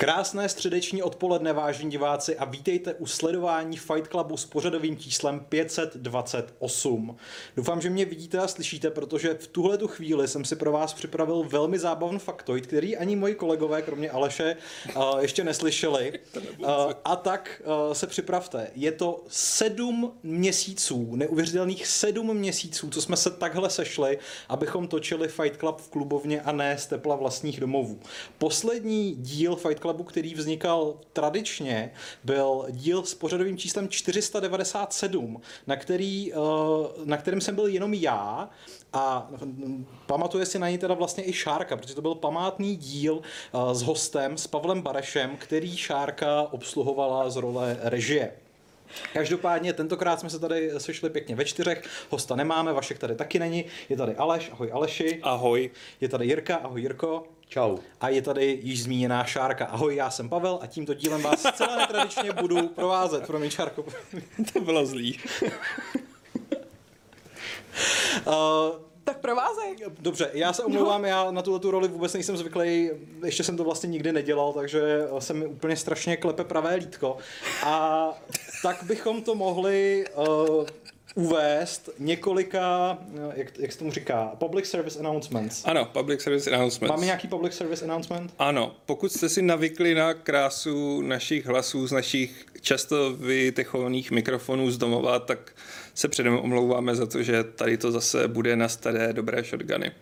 Krásné středeční odpoledne, vážení diváci, a vítejte u sledování Fight Clubu s pořadovým číslem 528. Doufám, že mě vidíte a slyšíte, protože v tuhle tu chvíli jsem si pro vás připravil velmi zábavný faktoid, který ani moji kolegové, kromě Aleše, uh, ještě neslyšeli. Uh, a tak uh, se připravte. Je to sedm měsíců, neuvěřitelných sedm měsíců, co jsme se takhle sešli, abychom točili Fight Club v klubovně a ne z tepla vlastních domovů. Poslední díl Fight Clubu, který vznikal tradičně, byl díl s pořadovým číslem 497, na, který, na kterém jsem byl jenom já a pamatuje si na něj teda vlastně i Šárka, protože to byl památný díl s hostem, s Pavlem Barešem, který Šárka obsluhovala z role režie. Každopádně tentokrát jsme se tady sešli pěkně ve čtyřech, hosta nemáme, Vašek tady taky není, je tady Aleš, ahoj Aleši. Ahoj. Je tady Jirka, ahoj Jirko. Čau. A je tady již zmíněná Šárka. Ahoj, já jsem Pavel a tímto dílem vás zcela netradičně budu provázet. Promiň, Šárko. to bylo zlý. uh, tak provázej. Dobře, já se omlouvám, no. já na tuto tu roli vůbec nejsem zvyklý, ještě jsem to vlastně nikdy nedělal, takže se mi úplně strašně klepe pravé lítko. A tak bychom to mohli uh, uvést několika, jak, jak se tomu říká, public service announcements. Ano, public service announcements. Máme nějaký public service announcement? Ano, pokud jste si navykli na krásu našich hlasů z našich často vytechovaných mikrofonů z domova, tak se předem omlouváme za to, že tady to zase bude na staré dobré shotguny.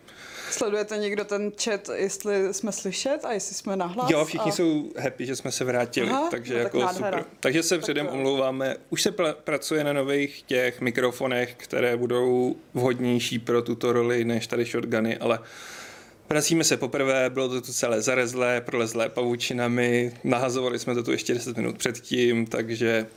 Sledujete někdo ten chat, jestli jsme slyšet a jestli jsme nahlas? Jo, všichni a... jsou happy, že jsme se vrátili, Aha, takže no, jako tak super. Takže se tak předem to... omlouváme. Už se pl- pracuje na nových těch mikrofonech, které budou vhodnější pro tuto roli než tady shotguny, ale Vracíme se poprvé, bylo to tu celé zarezlé, prolezlé pavučinami, nahazovali jsme to tu ještě 10 minut předtím, takže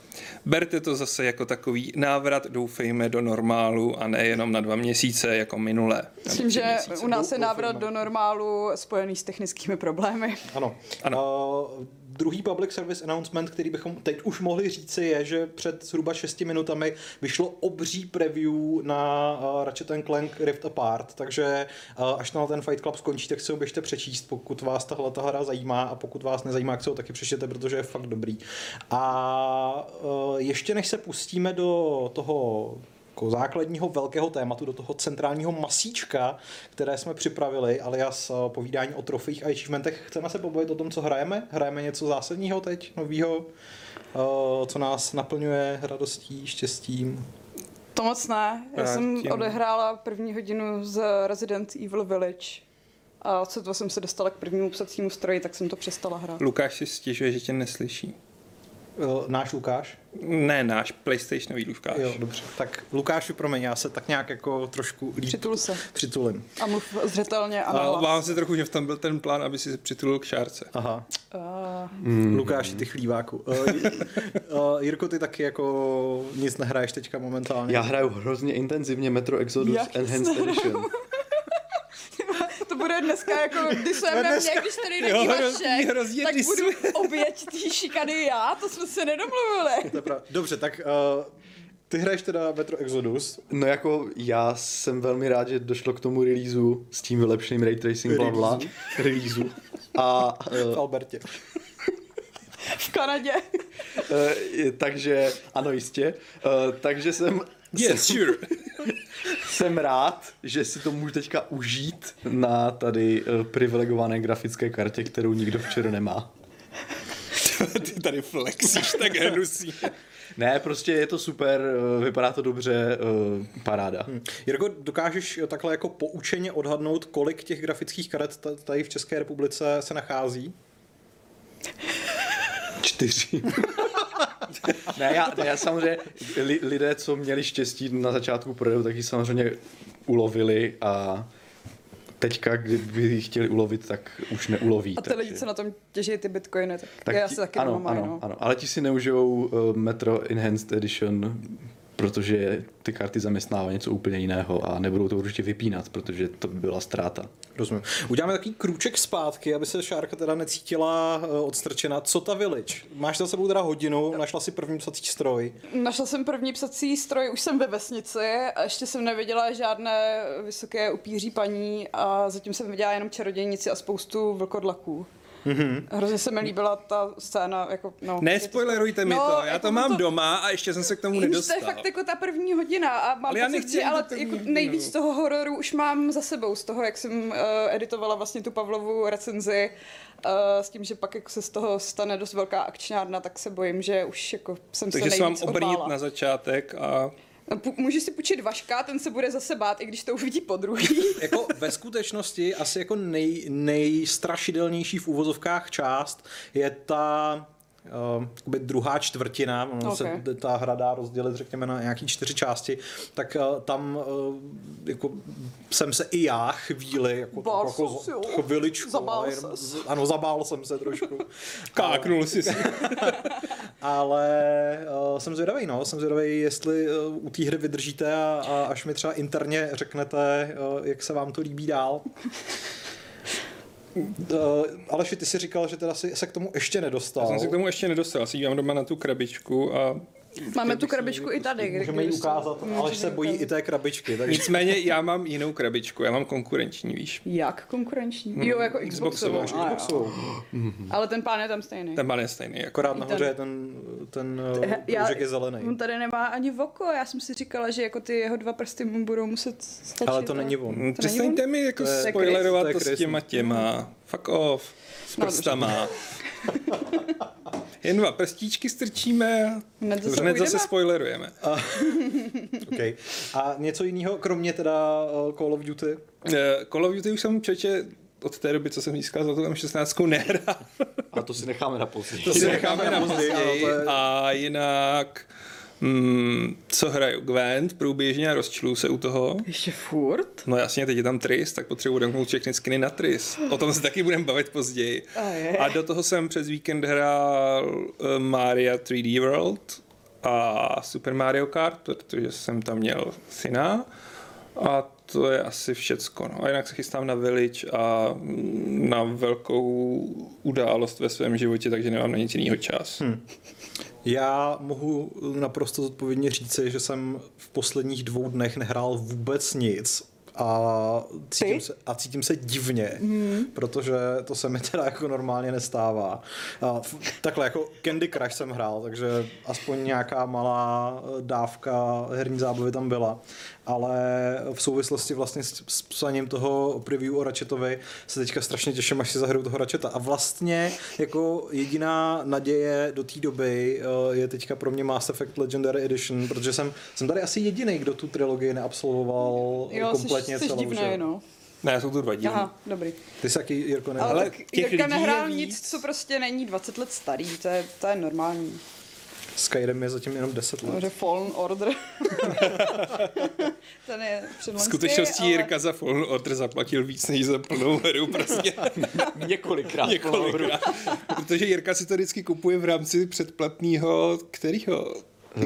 berte to zase jako takový návrat, doufejme, do normálu a nejenom na dva měsíce jako minulé. Myslím, že měsíce. u nás je návrat do normálu spojený s technickými problémy. Ano. ano. Uh, druhý public service announcement, který bychom teď už mohli říci, je, že před zhruba 6 minutami vyšlo obří preview na uh, Ratchet Clank Rift Apart, takže uh, až na ten Fight Club skončí, tak si ho běžte přečíst, pokud vás tahle ta hra zajímá a pokud vás nezajímá, tak se ho taky přečtěte, protože je fakt dobrý. A uh, ještě než se pustíme do toho jako základního velkého tématu, do toho centrálního masíčka, které jsme připravili, alias eh, povídání o trofích a achievementech. Chceme se pobavit o tom, co hrajeme? Hrajeme něco zásadního teď, novýho, eh, co nás naplňuje radostí, štěstím? To moc ne. Já jsem odehrála první hodinu z Resident Evil Village a co jsem se dostala k prvnímu psacímu stroji, tak jsem to přestala hrát. Lukáš si stěžuje, že tě neslyší. Uh, náš Lukáš? Ne, náš PlayStationový Lukáš. Jo, dobře. Tak Lukáši, promiň, já se tak nějak jako trošku líp Přitul se. přitulím. A mluv zřetelně a nahlas. Si trochu, že v tom byl ten plán, aby si přitulil k šárce. Aha. Uh. Mm. Lukáši, ty chlíváku. Uh, uh, Jirko, ty taky jako nic nehraješ teďka momentálně? Já hraju hrozně intenzivně Metro Exodus Jak Enhanced Edition. dneska jako disujeme dneska... mě, když tady není Vašek, tak disu. budu oběť té šikany já, to jsme se nedomluvili. Dobře, tak uh, ty hraješ teda Metro Exodus. No jako já jsem velmi rád, že došlo k tomu releaseu s tím vylepšeným ray tracing bla bla. Releaseu. A, uh, v Albertě. v Kanadě. uh, takže, ano jistě. Uh, takže jsem... Yes, jsem, sure. jsem rád, že si to můžu teďka užít na tady uh, privilegované grafické kartě, kterou nikdo včera nemá. Ty tady flexíš tak hnusí. Ne, prostě je to super, eh, vypadá to dobře, uh, paráda. Hmm. Jirko, dokážeš takhle jako poučeně odhadnout, kolik těch grafických karet tady v České republice se nachází? Čtyři. ne, já, já samozřejmě, li, lidé, co měli štěstí na začátku projedu, taky samozřejmě ulovili a teďka, kdyby chtěli ulovit, tak už neuloví. A ty lidi, co na tom těží ty bitcoiny, tak, tak já si taky ano, ano, no. ano, ale ti si neužijou uh, Metro Enhanced Edition protože ty karty zaměstnávají něco úplně jiného a nebudou to určitě vypínat, protože to by byla ztráta. Rozumím. Uděláme takový krůček zpátky, aby se Šárka teda necítila uh, odstrčena. Co ta Village? Máš za sebou teda hodinu, našla si první psací stroj. Našla jsem první psací stroj, už jsem ve vesnici a ještě jsem neviděla žádné vysoké upíří paní a zatím jsem viděla jenom čarodějnici a spoustu vlkodlaků. Mm-hmm. Hrozně se mi líbila ta scéna. Jako, no, Nespoilerujte mi no, to, já jako to mám to, doma a ještě jsem se k tomu nedostal. To je fakt jako ta první hodina a mám ale já pocit, že ale jako nejvíc toho hororu už mám za sebou, z toho, jak jsem uh, editovala vlastně tu Pavlovu recenzi uh, s tím, že pak jako se z toho stane dost velká akčňárna, tak se bojím, že už jako jsem Takže se nejvíc se mám obrnit na začátek a Můžeš si půjčit Vaška, ten se bude zase bát, i když to uvidí po druhý. jako ve skutečnosti asi jako nej, nejstrašidelnější v úvozovkách část je ta uh, druhá čtvrtina, okay. se ta hra dá rozdělit, řekněme, na nějaký čtyři části, tak uh, tam uh, jako jsem se i já chvíli, jako, Bál jako chviličku. Zabál jenom, ano, zabál jsem se trošku. Káknul jsi si. ale uh, jsem zvědavý, no, jsem zvědavý, jestli uh, u té hry vydržíte a, a až mi třeba interně řeknete, uh, jak se vám to líbí dál. Uh, Aleši, ty si říkal, že teda si se k tomu ještě nedostal. Já jsem se k tomu ještě nedostal, asi dívám doma na tu krabičku a Máme tu krabičku i tady. Můžeme ji ukázat, ale se bojí i té krabičky. Takže... Nicméně já mám jinou krabičku, já mám konkurenční, víš. Jak konkurenční? Mm. Jo, jako Xboxovou. Xboxovou. Ale ten pán je tam stejný. Ten pán je stejný. Akorát nahoře je ten, ten já, je zelený. On tady nemá ani voko, já jsem si říkala, že jako ty jeho dva prsty mu budou muset stačit. Ale to není on. Přestaňte mi jako spoilerovat to s těma těma. Fuck off. S prstama. Jen dva prstíčky strčíme a hned zase, hned zase spoilerujeme. A, okay. a něco jiného, kromě teda uh, Call of Duty? Uh, Call of Duty už jsem čeče od té doby, co jsem získal za to M16 nehrál. A to si necháme na později. To si necháme na později. A jinak Mm, co hraju? Gwent průběžně a rozčiluju se u toho. Ještě furt? No jasně, teď je tam Tris, tak potřebuji domknout všechny skiny na Tris. O tom se taky budeme bavit později. A, a do toho jsem přes víkend hrál uh, Mario 3D World a Super Mario Kart, protože jsem tam měl syna. A to je asi všecko. No. A jinak se chystám na Village a na velkou událost ve svém životě, takže nemám na nic jiného čas. Hmm. Já mohu naprosto zodpovědně říci, že jsem v posledních dvou dnech nehrál vůbec nic a cítím, se, a cítím se divně, mm. protože to se mi teda jako normálně nestává. A takhle jako Candy Crush jsem hrál, takže aspoň nějaká malá dávka herní zábavy tam byla ale v souvislosti vlastně s, s psaním toho preview o Ratchetovi se teďka strašně těším, až si zahraju toho Ratcheta. A vlastně jako jediná naděje do té doby uh, je teďka pro mě Mass Effect Legendary Edition, protože jsem, jsem tady asi jediný, kdo tu trilogii neabsolvoval jo, kompletně jsi, jsi celou. Divnej, no. Ne, jsou tu dva díly. Aha, dobrý. Ty jsi taky, Jirko, nehrál. Ale Jirka nehrál nic, co prostě není 20 let starý, to je, to je normální. Skyrim je zatím jenom 10 let. Že Fallen Order. Ten je V skutečnosti ale... Jirka za Fallen Order zaplatil víc než za plnou hru prostě. Několikrát. Několikrát. Protože Jirka si to vždycky kupuje v rámci předplatného, kterýho?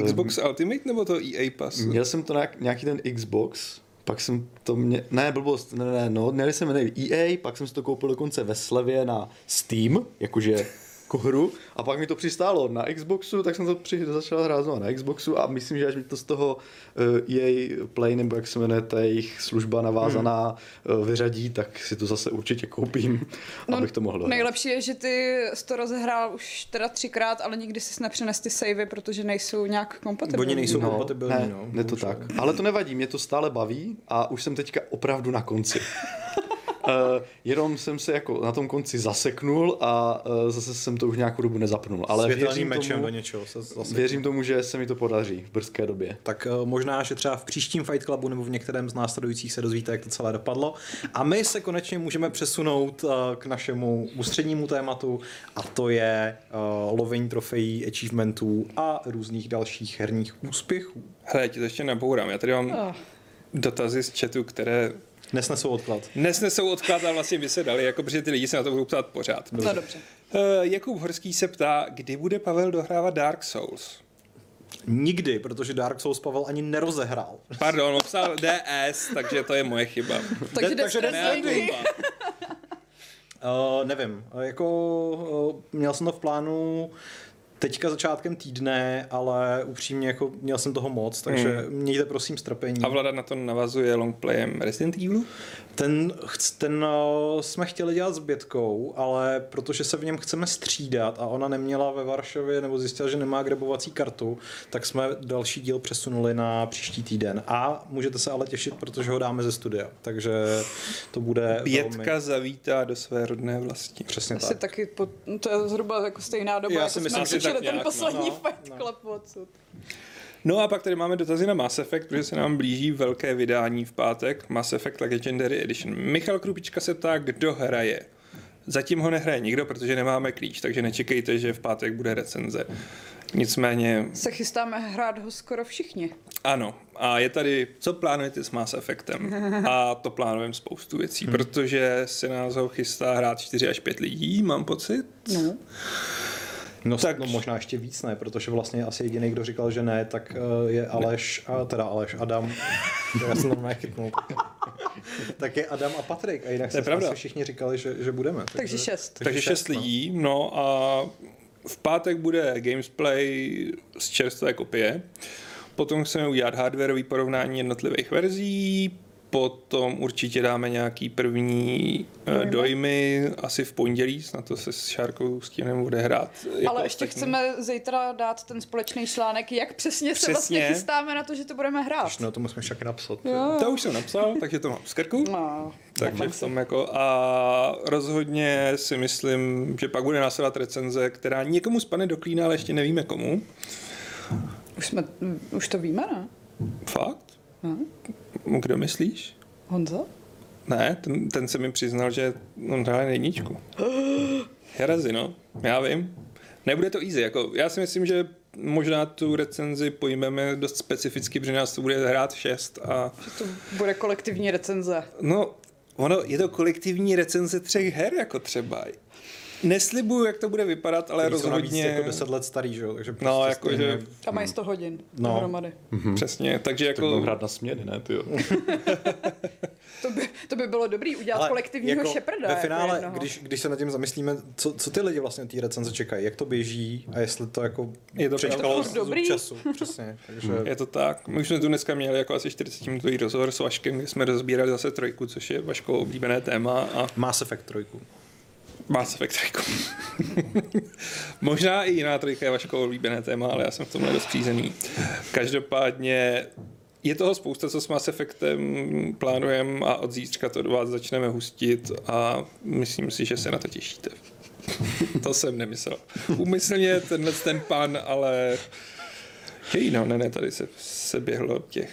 Xbox um, Ultimate nebo to EA Pass? Měl jsem to na nějaký ten Xbox, pak jsem to mě, ne blbost, ne, ne, no, měli jsme EA, pak jsem si to koupil dokonce ve slevě na Steam, jakože jako hru a pak mi to přistálo na Xboxu, tak jsem to při, začal hrát znovu na Xboxu a myslím, že až mi to z toho uh, eh, EA Play, nebo jak se jmenuje ta jejich služba navázaná, hmm. uh, vyřadí, tak si to zase určitě koupím, no, abych to mohl dohrát. Nejlepší je, že ty jsi to rozehrál už teda třikrát, ale nikdy si nepřenes ty savey, protože nejsou nějak kompatibilní. Oni nejsou no, kompatibilní, ne, no. Ne to tak. Ale to nevadí, mě to stále baví a už jsem teďka opravdu na konci. Uh, jenom jsem se jako na tom konci zaseknul a uh, zase jsem to už nějakou dobu nezapnul. Ale věřím mečem tomu, do něčeho se Věřím tomu, že se mi to podaří v brzké době. Tak uh, možná, že třeba v příštím Fight Clubu nebo v některém z následujících se dozvíte, jak to celé dopadlo. A my se konečně můžeme přesunout uh, k našemu ústřednímu tématu a to je uh, lovení trofejí, achievementů a různých dalších herních úspěchů. Hele, já ti to ještě nabourám. Já tady mám oh. dotazy z chatu, které Nesnesou odklad. Nesnesou odklad a vlastně by se dali, jako protože ty lidi se na to budou ptát pořád. No dobře. Uh, Jakub Horský se ptá, kdy bude Pavel dohrávat Dark Souls? Nikdy, protože Dark Souls Pavel ani nerozehrál. Pardon, on psal DS, takže to je moje chyba. takže De- takže uh, nevím, jako uh, měl jsem to v plánu teďka začátkem týdne, ale upřímně jako měl jsem toho moc, takže hmm. mějte prosím strpení. A Vlada na to navazuje longplayem Resident Evil? Ten, ten uh, jsme chtěli dělat s Bětkou, ale protože se v něm chceme střídat a ona neměla ve Varšavě nebo zjistila, že nemá grabovací kartu, tak jsme další díl přesunuli na příští týden. A můžete se ale těšit, protože ho dáme ze studia. Takže to bude Bětka velmi... zavítá do své rodné vlasti. Přesně Asi tak. taky po, to je zhruba jako stejná doba, Já jako si myslím, že tak ten nějak, poslední no, Fight no. Club odsud. No a pak tady máme dotazy na Mass Effect, protože se nám blíží velké vydání v pátek, Mass Effect Legendary Edition. Michal Krupička se ptá, kdo hraje. Zatím ho nehraje nikdo, protože nemáme klíč, takže nečekejte, že v pátek bude recenze. Nicméně... Se chystáme hrát ho skoro všichni. Ano, a je tady, co plánujete s Mass Effectem? A to plánujeme spoustu věcí, hmm. protože se nás ho chystá hrát 4 až 5 lidí, mám pocit. No. No, tak... no možná ještě víc ne, protože vlastně asi jediný, kdo říkal, že ne, tak uh, je Aleš, a teda Aleš, Adam, já jsem tam nechytnul. tak je Adam a Patrik a jinak se pravda. všichni říkali, že, že budeme. Takže, takže šest. Takže, takže šest, šest lidí, no. no a v pátek bude Gamesplay z čerstvé kopie. Potom chceme udělat hardwareový porovnání jednotlivých verzí, potom určitě dáme nějaký první eh, dojmy, dojmy asi v pondělí, na to se s Šárkou s tím bude hrát. Jako Ale ještě ostatní. chceme zítra dát ten společný článek, jak přesně, přesně se vlastně chystáme na to, že to budeme hrát. No to musíme však napsat. Jo. To už jsem napsal, takže to mám z krku. No, takže v tom jako a rozhodně si myslím, že pak bude následovat recenze, která někomu spadne do klína, ale ještě nevíme komu. Už, jsme, už to víme, ne? Fakt? Hmm. Kdo myslíš? Honza? Ne, ten, ten se mi přiznal, že on hraje nejničku. Herazi, no. Já vím. Nebude to easy. Jako, já si myslím, že možná tu recenzi pojmeme dost specificky, protože nás to bude hrát šest a... Že to bude kolektivní recenze. No, ono, je to kolektivní recenze třech her, jako třeba. Neslibuju, jak to bude vypadat, ale Který rozhodně... Jsou jako 10 let starý, že jo? Takže no, prostě no, jako stejně... že... A mají 100 hodin no. dohromady. Mm-hmm. Přesně, takže jako... Tak hrát na směny, ne, ty to, by, to by bylo dobrý udělat ale kolektivního jako šeprda. Ve jako finále, jako když, když se nad tím zamyslíme, co, co ty lidi vlastně té recenze čekají, jak to běží a jestli to jako je to přečkalo dobrý. času. Přesně, takže... Je to tak. My už jsme tu dneska měli jako asi 40 minutový rozhovor s Vaškem, kde jsme rozbírali zase trojku, což je Vaško oblíbené téma. A... Mass Effect trojku. Mass Effect 3. Možná i jiná trojka je Vaško oblíbené téma, ale já jsem v tomhle dost přízený. Každopádně je toho spousta, co s Mass Effectem plánujeme a od zítřka to do vás začneme hustit a myslím si, že se na to těšíte. to jsem nemyslel. Umyslně tenhle ten pan, ale hej, no, ne, ne, tady se, se běhlo těch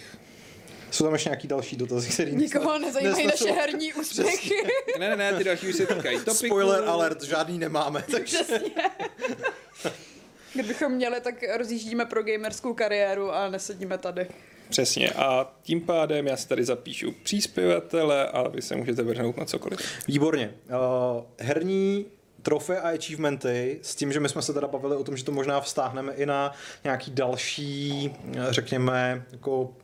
jsou tam ještě nějaký další dotazy, který Nikoho nezajímají naše herní úspěchy. ne, ne, ne, ty další už se týkají topiku. Spoiler alert, žádný nemáme. Takže... Přesně. Kdybychom měli, tak rozjíždíme pro gamerskou kariéru a nesedíme tady. Přesně a tím pádem já si tady zapíšu příspěvatele a vy se můžete vrhnout na cokoliv. Výborně. Uh, herní trofé a achievementy s tím, že my jsme se teda bavili o tom, že to možná vztáhneme i na nějaký další, řekněme, jako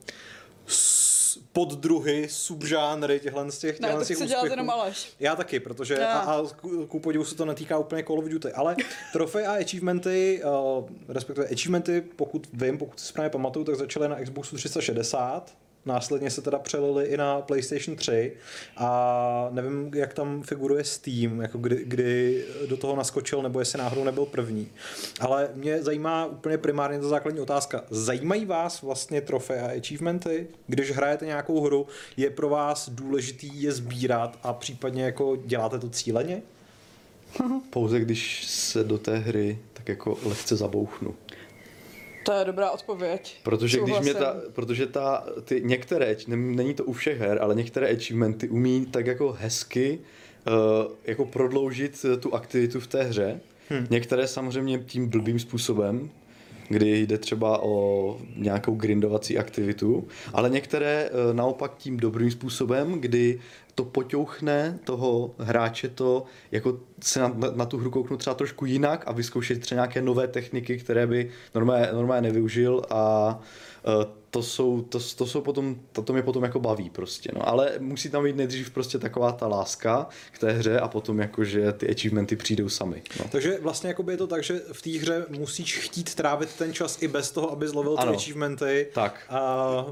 poddruhy, subžánry těchhle z těch, těchhle ne, z těch úspěchů. jenom Aleš. Já taky, protože a, a ku podivu se to netýká úplně Call of Duty, ale trofej a achievementy, uh, respektive achievementy, pokud vím, pokud si správně pamatuju, tak začaly na Xboxu 360, Následně se teda přelili i na PlayStation 3 a nevím, jak tam figuruje Steam, jako kdy, kdy do toho naskočil, nebo jestli náhodou nebyl první. Ale mě zajímá úplně primárně ta základní otázka. Zajímají vás vlastně trofeje a achievementy? Když hrajete nějakou hru, je pro vás důležitý je sbírat a případně jako děláte to cíleně? Pouze když se do té hry tak jako lehce zabouchnu. To je dobrá odpověď. Protože Souhlasím. když mě ta, protože ta, ty některé, není to u všech her, ale některé achievementy umí tak jako hezky uh, jako prodloužit eh, tu aktivitu v té hře. Hmm. Některé samozřejmě tím blbým způsobem, kdy jde třeba o nějakou grindovací aktivitu, ale některé uh, naopak tím dobrým způsobem, kdy to poťouchne toho hráče to, jako se na, na, na tu hru kouknout třeba trošku jinak a vyzkoušet třeba nějaké nové techniky, které by normálně, normálně nevyužil a uh, to jsou, to, to jsou potom, to, to mě potom jako baví prostě, no. Ale musí tam být nejdřív prostě taková ta láska k té hře a potom jakože ty achievementy přijdou sami. No. Takže vlastně jakoby je to tak, že v té hře musíš chtít trávit ten čas i bez toho, aby zlovil ty achievementy. Tak. A,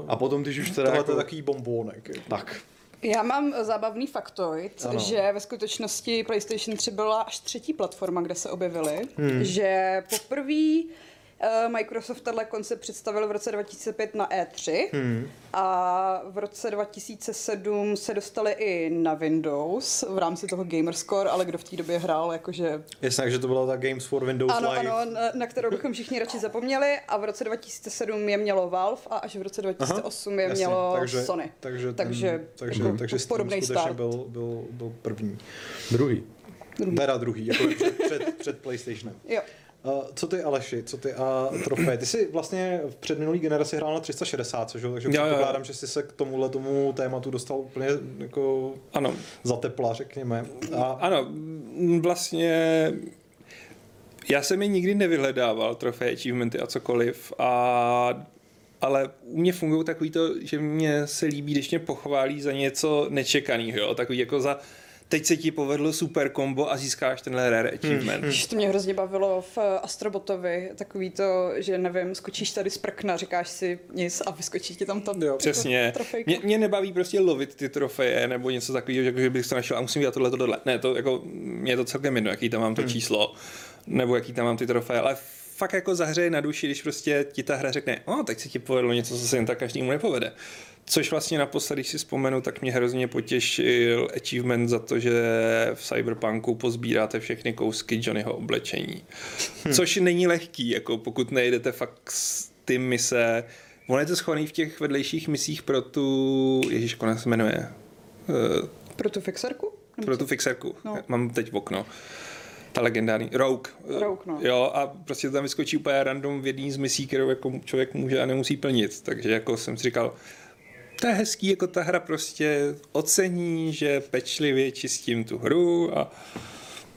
a potom, když už teda tohle jako... je takový bombónek. Tak. Já mám zábavný faktoid, ano. že ve skutečnosti PlayStation 3 byla až třetí platforma, kde se objevily, hmm. že poprvé Microsoft tenhle koncept představil v roce 2005 na E3 hmm. a v roce 2007 se dostali i na Windows v rámci toho Gamerscore, ale kdo v té době hrál, jakože... Jasně, takže to byla ta Games for Windows ano, Live. Ano, na, na kterou bychom všichni radši zapomněli a v roce 2007 je mělo Valve a až v roce 2008 Aha, je jasně, mělo takže, Sony. Takže, takže, takže, jako takže podobný start. Byl, byl, byl první. Druhý. Druhý. Teda druhý, jako před, před, před PlayStationem. Jo. Uh, co ty Aleši, co ty a trofej? Ty jsi vlastně v předminulý generaci hrál na 360, což, takže předpokládám, že jsi se k tomuhle tomu tématu dostal úplně jako ano. za tepla, řekněme. A... Ano, vlastně já jsem je nikdy nevyhledával, trofej, achievementy a cokoliv, a ale u mě fungují takový to, že mě se líbí, když mě pochválí za něco nečekaného, takový jako za teď se ti povedlo super kombo a získáš tenhle rare achievement. Hmm. To mě hrozně bavilo v Astrobotovi, takový to, že nevím, skočíš tady z prkna, říkáš si nic a vyskočí ti tam tam jo. Přesně. Mě, mě, nebaví prostě lovit ty trofeje nebo něco takového, jako, že bych to našel a musím dělat tohle, tohle. Ne, to jako, mě je to celkem jedno, jaký tam mám to hmm. číslo, nebo jaký tam mám ty trofeje, ale fakt jako zahřeje na duši, když prostě ti ta hra řekne, o, teď se ti povedlo něco, co se jen tak každému nepovede. Což vlastně naposledy, když si vzpomenu, tak mě hrozně potěšil achievement za to, že v Cyberpunku pozbíráte všechny kousky Johnnyho oblečení. Hmm. Což není lehký, jako pokud nejdete fakt ty mise. On je to schovaný v těch vedlejších misích pro tu, ježíš, jak se jmenuje? Uh, pro tu fixerku? Pro tu fixerku. No. Mám teď v okno ta legendární Rogue. Rogue no. Jo, a prostě tam vyskočí úplně random v jedný z misí, kterou jako člověk může a nemusí plnit. Takže jako jsem si říkal, to je hezký, jako ta hra prostě ocení, že pečlivě čistím tu hru a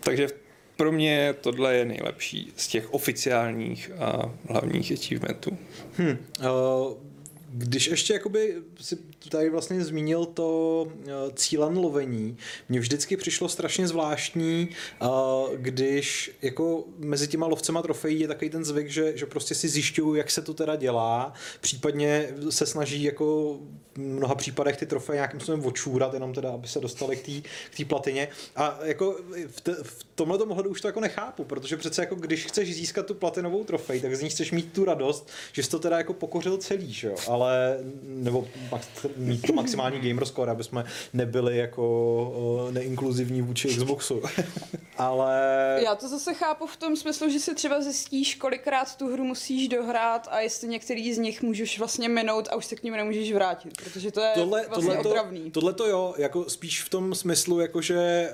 takže pro mě tohle je nejlepší z těch oficiálních a hlavních achievementů. Hmm. Uh, když ještě jakoby si tady vlastně zmínil to uh, cílen lovení, mně vždycky přišlo strašně zvláštní, uh, když jako mezi těma lovcema trofejí je takový ten zvyk, že, že prostě si zjišťují, jak se to teda dělá, případně se snaží jako v mnoha případech ty trofeje nějakým způsobem očůrat, jenom teda, aby se dostali k té platině. A jako v, te, v tomhle ohledu už to jako nechápu, protože přece jako když chceš získat tu platinovou trofej, tak z ní chceš mít tu radost, že jsi to teda jako pokořil celý, že jo? Ale, nebo max, mít to maximální gamer score, aby jsme nebyli jako neinkluzivní vůči Xboxu. Ale... Já to zase chápu v tom smyslu, že si třeba zjistíš, kolikrát tu hru musíš dohrát a jestli některý z nich můžeš vlastně minout a už se k ním nemůžeš vrátit, protože to je tohle, vlastně tohle otravný. Tohle to jo, jako spíš v tom smyslu, jako že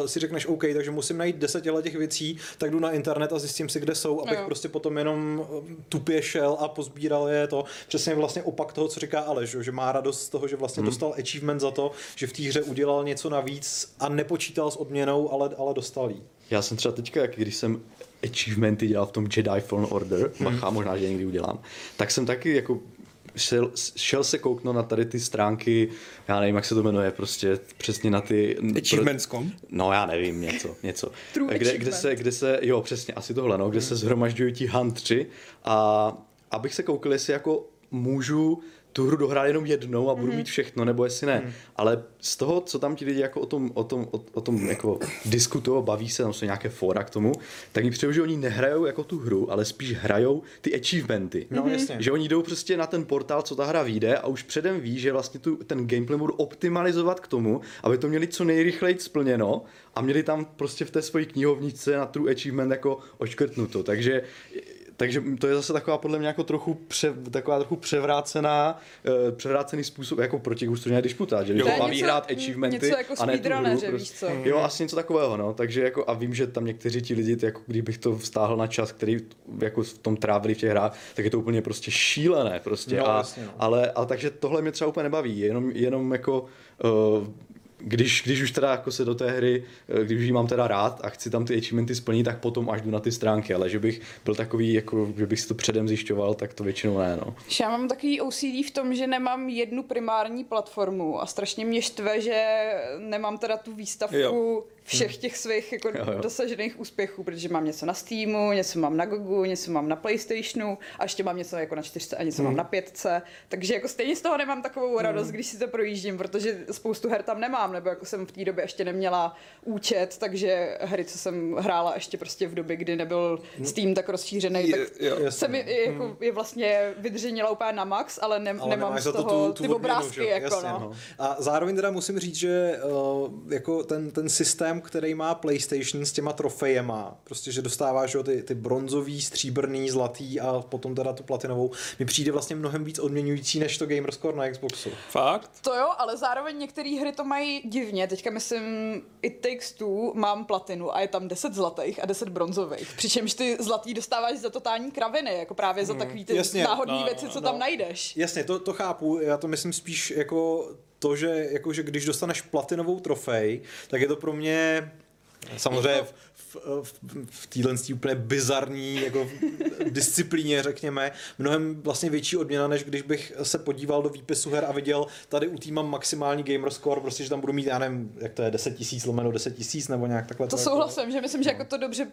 uh, si řekneš OK, takže musím najít deset těch věcí, tak jdu na internet a zjistím si, kde jsou, abych jo. prostě potom jenom tupě šel a pozbíral je to. Přesně vlastně opak toho, co říká Aleš, že má radost z toho, že vlastně hmm. dostal achievement za to, že v té hře udělal něco navíc a nepočítal s odměnou, ale, ale dostal jí. Já jsem třeba teďka, jak když jsem achievementy dělal v tom Jedi Fallen Order, hmm. bacha, možná, že někdy udělám, tak jsem taky jako šel, šel se kouknout na tady ty stránky, já nevím, jak se to jmenuje, prostě přesně na ty... Achievements.com? No já nevím, něco, něco. kde, kde, se, kde se, jo, přesně, asi tohle, no, kde hmm. se zhromažďují ti huntři a abych se koukal, jestli jako můžu tu hru dohrál jenom jednou a budu mm-hmm. mít všechno, nebo jestli ne. Mm. Ale z toho, co tam ti lidi jako o tom, o tom, o, o tom jako diskutují, baví se, tam jsou nějaké fora k tomu, tak mi přijde, že oni nehrajou jako tu hru, ale spíš hrajou ty achievementy. No, mm-hmm. jasně. Že oni jdou prostě na ten portál, co ta hra vyjde a už předem ví, že vlastně tu, ten gameplay budou optimalizovat k tomu, aby to měli co nejrychleji splněno a měli tam prostě v té své knihovnice na true achievement jako očkrtnuto. Takže takže to je zase taková podle mě jako trochu, pře, taková trochu převrácená, uh, převrácený způsob jako proti Gustoně disputa, že jo, baví hrát achievementy něco jako a ne tu hru, prostě, víš co? Jo, asi něco takového, no, takže jako a vím, že tam někteří ti lidi, jako kdybych to vztáhl na čas, který jako v tom trávili v těch hrách, tak je to úplně prostě šílené prostě. No, a, jasně, no. ale, ale takže tohle mě třeba úplně nebaví, jenom, jenom jako uh, když, když už teda jako se do té hry, eh, když už ji mám teda rád a chci tam ty achievementy splnit, tak potom až jdu na ty stránky, ale že bych byl takový, jako, že bych si to předem zjišťoval, tak to většinou ne, no. Já mám takový OCD v tom, že nemám jednu primární platformu a strašně mě štve, že nemám teda tu výstavku jo všech těch svých jako jo, jo. dosažených úspěchů, protože mám něco na Steamu, něco mám na Gogu, něco mám na PlayStationu a ještě mám něco jako na čtyřce a něco hmm. mám na pětce, takže jako stejně z toho nemám takovou radost, hmm. když si to projíždím, protože spoustu her tam nemám, nebo jako jsem v té době ještě neměla účet, takže hry, co jsem hrála ještě prostě v době, kdy nebyl hmm. Steam tak rozšířený, je, tak se mi jako, hmm. je vlastně vydřenila úplně na max, ale, ne, ale nemám z toho tu, tu ty obrázky. Jako, jasně, no. no. A zároveň teda musím říct, že uh, jako ten, ten systém který má PlayStation s těma trofejema, prostě, že dostáváš jo, ty, ty bronzový, stříbrný, zlatý a potom teda tu platinovou, mi přijde vlastně mnohem víc odměňující než to Gamerscore na Xboxu. Fakt? To jo, ale zároveň některé hry to mají divně. Teďka myslím, It Takes Two mám platinu a je tam 10 zlatých a 10 bronzových. Přičemž ty zlatý dostáváš za totální kraviny, jako právě za hmm. takový ty Jasně, náhodné no, věci, co no. tam najdeš. Jasně, to, to chápu, já to myslím spíš jako to, že, jako, že když dostaneš platinovou trofej, tak je to pro mě samozřejmě v, v, v, v téhle úplně bizarní jako disciplíně, řekněme, mnohem vlastně větší odměna, než když bych se podíval do výpisu her a viděl, tady u týma maximální gamer score, prostě, že tam budu mít, já nevím, jak to je, 10 tisíc lomeno 10 tisíc nebo nějak takhle. To, to souhlasím, jako, že myslím, no. že jako to dobře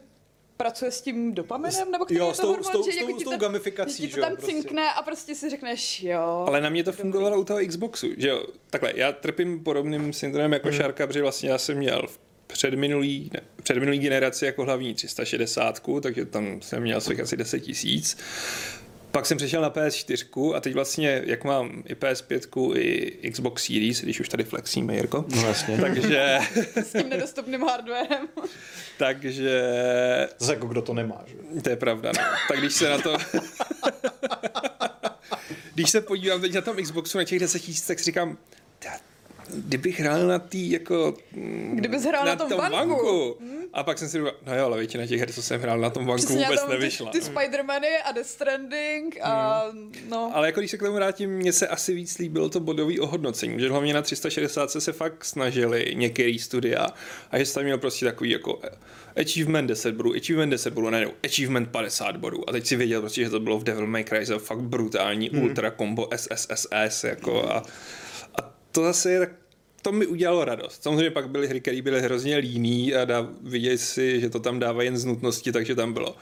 pracuje s tím dopaminem, nebo který jo, je to hormon, s tou, že jako s tou to, gamifikací, že to tam prostě. cinkne a prostě si řekneš, jo. Ale na mě to fungovalo u toho Xboxu, že jo, takhle, já trpím podobným syndromem jako hmm. Šárka, protože vlastně já jsem měl v předminulý, ne, předminulý generaci jako hlavní 360, takže tam jsem měl svých asi 10 tisíc. Pak jsem přešel na PS4 a teď vlastně, jak mám i PS5 i Xbox Series, když už tady flexíme, Jirko. No vlastně. Takže... S tím nedostupným hardwarem. takže... Zase jako kdo to nemá, že? To je pravda, no. Tak když se na to... když se podívám teď na tom Xboxu na těch 10 tisíc, tak si říkám, kdybych hrál na tý jako... Kdybys hrál na, na tom, tom banku. banku. Hmm? A pak jsem si říkal, no jo, ale většina těch her, co jsem hrál na tom banku, Přesně vůbec nevyšla. Ty, ty Spider-Many a Death Stranding a hmm. no. Ale jako když se k tomu vrátím, mně se asi víc líbilo to bodové ohodnocení, že hlavně na 360 se fakt snažili některý studia a že tam měl prostě takový jako achievement 10 bodů, achievement 10 bodů, ne, achievement 50 bodů. A teď si věděl prostě, že to bylo v Devil May Cry, že fakt brutální hmm. ultra combo SSSS, jako a to zase je tak to mi udělalo radost. Samozřejmě pak byly hry, které byly hrozně líný a dá, vidět si, že to tam dává jen z nutnosti, takže tam bylo.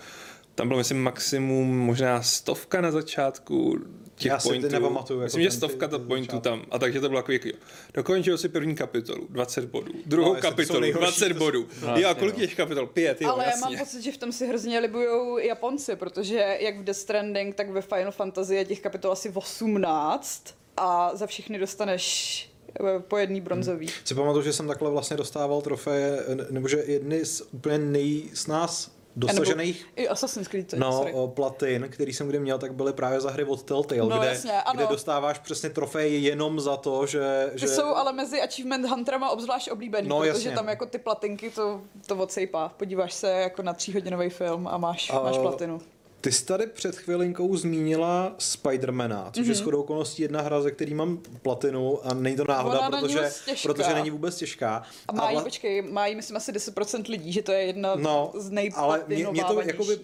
Tam bylo, myslím, maximum možná stovka na začátku těch Já pointů. si nepamatuju. Myslím, jako že stovka to pointů tam. A takže to bylo jako, jako dokončil si první kapitolu, 20 bodů. Druhou no, kapitolu, 20 to... bodů. No, jo, a kolik no. těch kapitol? Pět, jo, Ale jasně. já mám pocit, že v tom si hrozně libujou Japonci, protože jak v Death Stranding, tak ve Final Fantasy je těch kapitol asi 18 a za všechny dostaneš eh, po jedný bronzový. Hmm. Si pamatuju, že jsem takhle vlastně dostával trofeje, nebo že jedny z úplně nejsnás dosažených i Assassin's Creed, no, sorry. platin, který jsem kdy měl, tak byly právě za hry od Telltale, no, kde, jasně, kde dostáváš přesně trofej jenom za to, že... Ty že... jsou ale mezi achievement hunterama obzvlášť oblíbený, no, protože jasně. tam jako ty platinky to, to odsejpá. Podíváš se jako na tříhodinový film a máš, a, máš platinu. Ty jsi tady před chvilinkou zmínila Spidermana, což mm-hmm. je mhm. shodou okolností jedna hra, ze který mám platinu a není to náhoda, Ona protože, protože není vůbec těžká. A má jí, počkej, má jí myslím asi 10% lidí, že to je jedna no, z Ale mě, mě to jakoby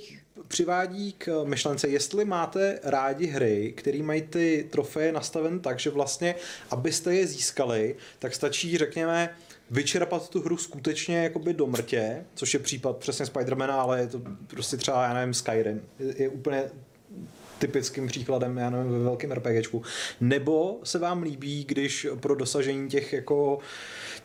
přivádí k myšlence, jestli máte rádi hry, které mají ty trofeje nastaven tak, že vlastně, abyste je získali, tak stačí, řekněme, vyčerpat tu hru skutečně jakoby do mrtě, což je případ přesně Spidermana, ale je to prostě třeba, já nevím, Skyrim. Je, je úplně typickým příkladem, já nevím, ve velkém RPGčku. Nebo se vám líbí, když pro dosažení těch jako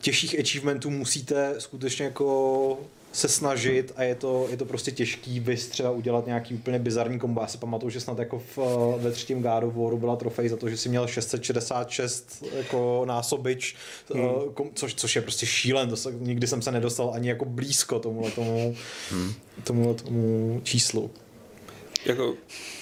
těžších achievementů musíte skutečně jako se snažit a je to, je to prostě těžký vys třeba udělat nějaký úplně bizarní kombo. Já si pamatuju, že snad jako v, ve třetím God of Waru byla trofej za to, že si měl 666 jako násobič, hmm. uh, což, což je prostě šílen, to se, nikdy jsem se nedostal ani jako blízko tomuhle tomu, hmm. tomuhle tomu číslu. Jako,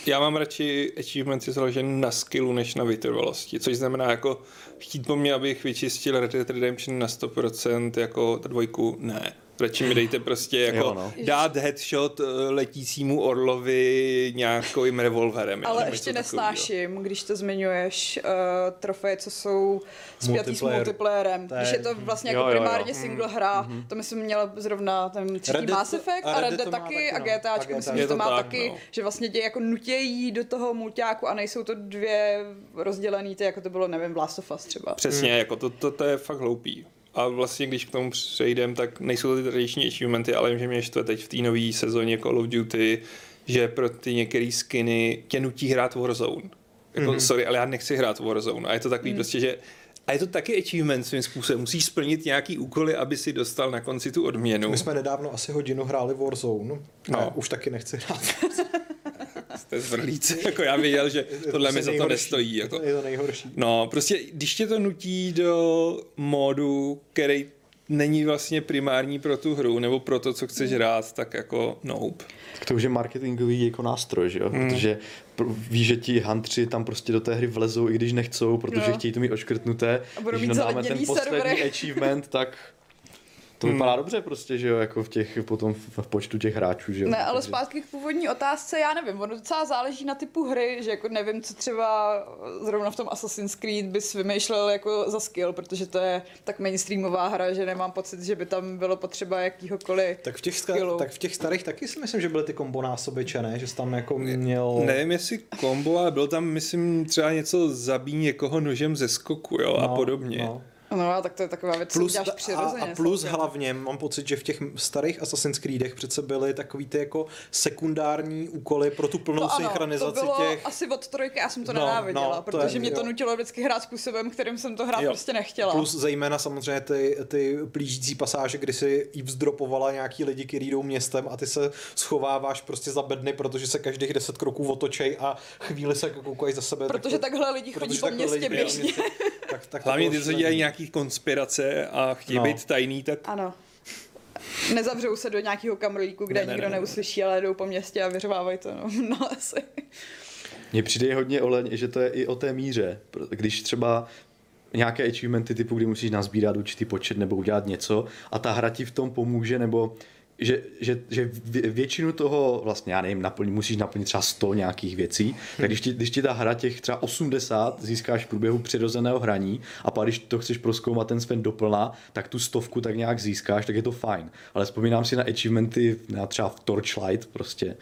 já mám radši achievementy založené na skillu než na vytrvalosti, což znamená jako chtít po mně, abych vyčistil Red Dead Redemption na 100% jako dvojku, ne Radši mi dejte prostě jako jo, no. dát headshot eh, letícímu orlovi nějakým revolverem. Ale ještě nesnáším, takový, když to zmiňuješ, uh, trofeje, co jsou spjatý s multiplayerem. Když je to vlastně jako jo, primárně jo, jo. single hra, mm-hmm. to myslím měla zrovna ten třetí Mass Effect a Red Dead taky a GTAčko, no. myslím, že to má tak, taky, no. že vlastně tě jako nutějí do toho mulťáku a nejsou to dvě rozdělený, ty jako to bylo, nevím, v Last of Us třeba. Přesně, mm. jako to, to, to je fakt hloupý. A vlastně, když k tomu přejdem, tak nejsou to ty tradiční achievementy, ale vím, že mě štve teď v té nové sezóně Call of Duty, že pro ty některé skiny tě nutí hrát Warzone. Jako, mm-hmm. sorry, ale já nechci hrát Warzone. A je to takový mm. prostě, že a je to taky achievement svým způsobem. Musíš splnit nějaký úkoly, aby si dostal na konci tu odměnu. My jsme nedávno asi hodinu hráli Warzone. No. A už taky nechci hrát. Jste zvrlíci. jako já věděl, že tohle mi za to nestojí. Jako. Je to nejhorší. No, prostě když tě to nutí do módu, který není vlastně primární pro tu hru nebo pro to, co chceš hrát, tak jako nope. Tak to už je marketingový jako nástroj, že jo? Hmm. Protože víš, že ti hantři tam prostě do té hry vlezou, i když nechcou, protože no. chtějí to mít oškrtnuté. A budou když mít dáme ten poslední servery. achievement, tak to vypadá hmm. dobře prostě, že jo, jako v těch, potom v počtu těch hráčů, že jo. Ne, ale Takže... zpátky k původní otázce, já nevím, ono docela záleží na typu hry, že jako nevím, co třeba zrovna v tom Assassin's Creed bys vymýšlel jako za skill, protože to je tak mainstreamová hra, že nemám pocit, že by tam bylo potřeba jakýhokoliv tak v těch, skillu. tak v těch starých taky si myslím, že byly ty kombo násobiče, ne? Že jsi tam jako měl... Nevím, jestli kombo, ale byl tam, myslím, třeba něco zabíjí někoho nožem ze skoku, jo, no, a podobně. No. No, tak to je taková věc, plus, co přirozeně. A, a plus samozřejmě. hlavně mám pocit, že v těch starých Assassin's Creedech přece byly takový ty jako sekundární úkoly pro tu plnou to synchronizaci ano, to bylo těch... asi od trojky, já jsem to no, nenáviděla, no, to protože je, mě to jo. nutilo vždycky hrát způsobem, kterým jsem to hrát jo. prostě nechtěla. Plus zejména samozřejmě ty, ty plížící pasáže, kdy si i vzdropovala nějaký lidi, kteří jdou městem a ty se schováváš prostě za bedny, protože se každých deset kroků otočej a chvíli se koukají za sebe. Protože tak, takhle lidi chodí po městě běžně. Tak, tak Hlavně ty, co dělají nějaký konspirace a chtějí no. být tajný, tak... Ano. Nezavřou se do nějakého kamrlíku, kde ne, nikdo ne, ne, neuslyší, ale jdou po městě a vyřvávají to. No, no asi. Mně přijde hodně oleň, že to je i o té míře. Když třeba nějaké achievementy typu, kdy musíš nazbírat určitý počet nebo udělat něco a ta hra ti v tom pomůže, nebo že, že, že většinu toho vlastně, já nevím, naplň, musíš naplnit třeba 100 nějakých věcí, hmm. tak když ti, když ti ta hra těch třeba 80 získáš v průběhu přirozeného hraní a pak když to chceš proskoumat ten sven doplná, tak tu stovku tak nějak získáš, tak je to fajn. Ale vzpomínám si na achievementy na třeba v Torchlight prostě,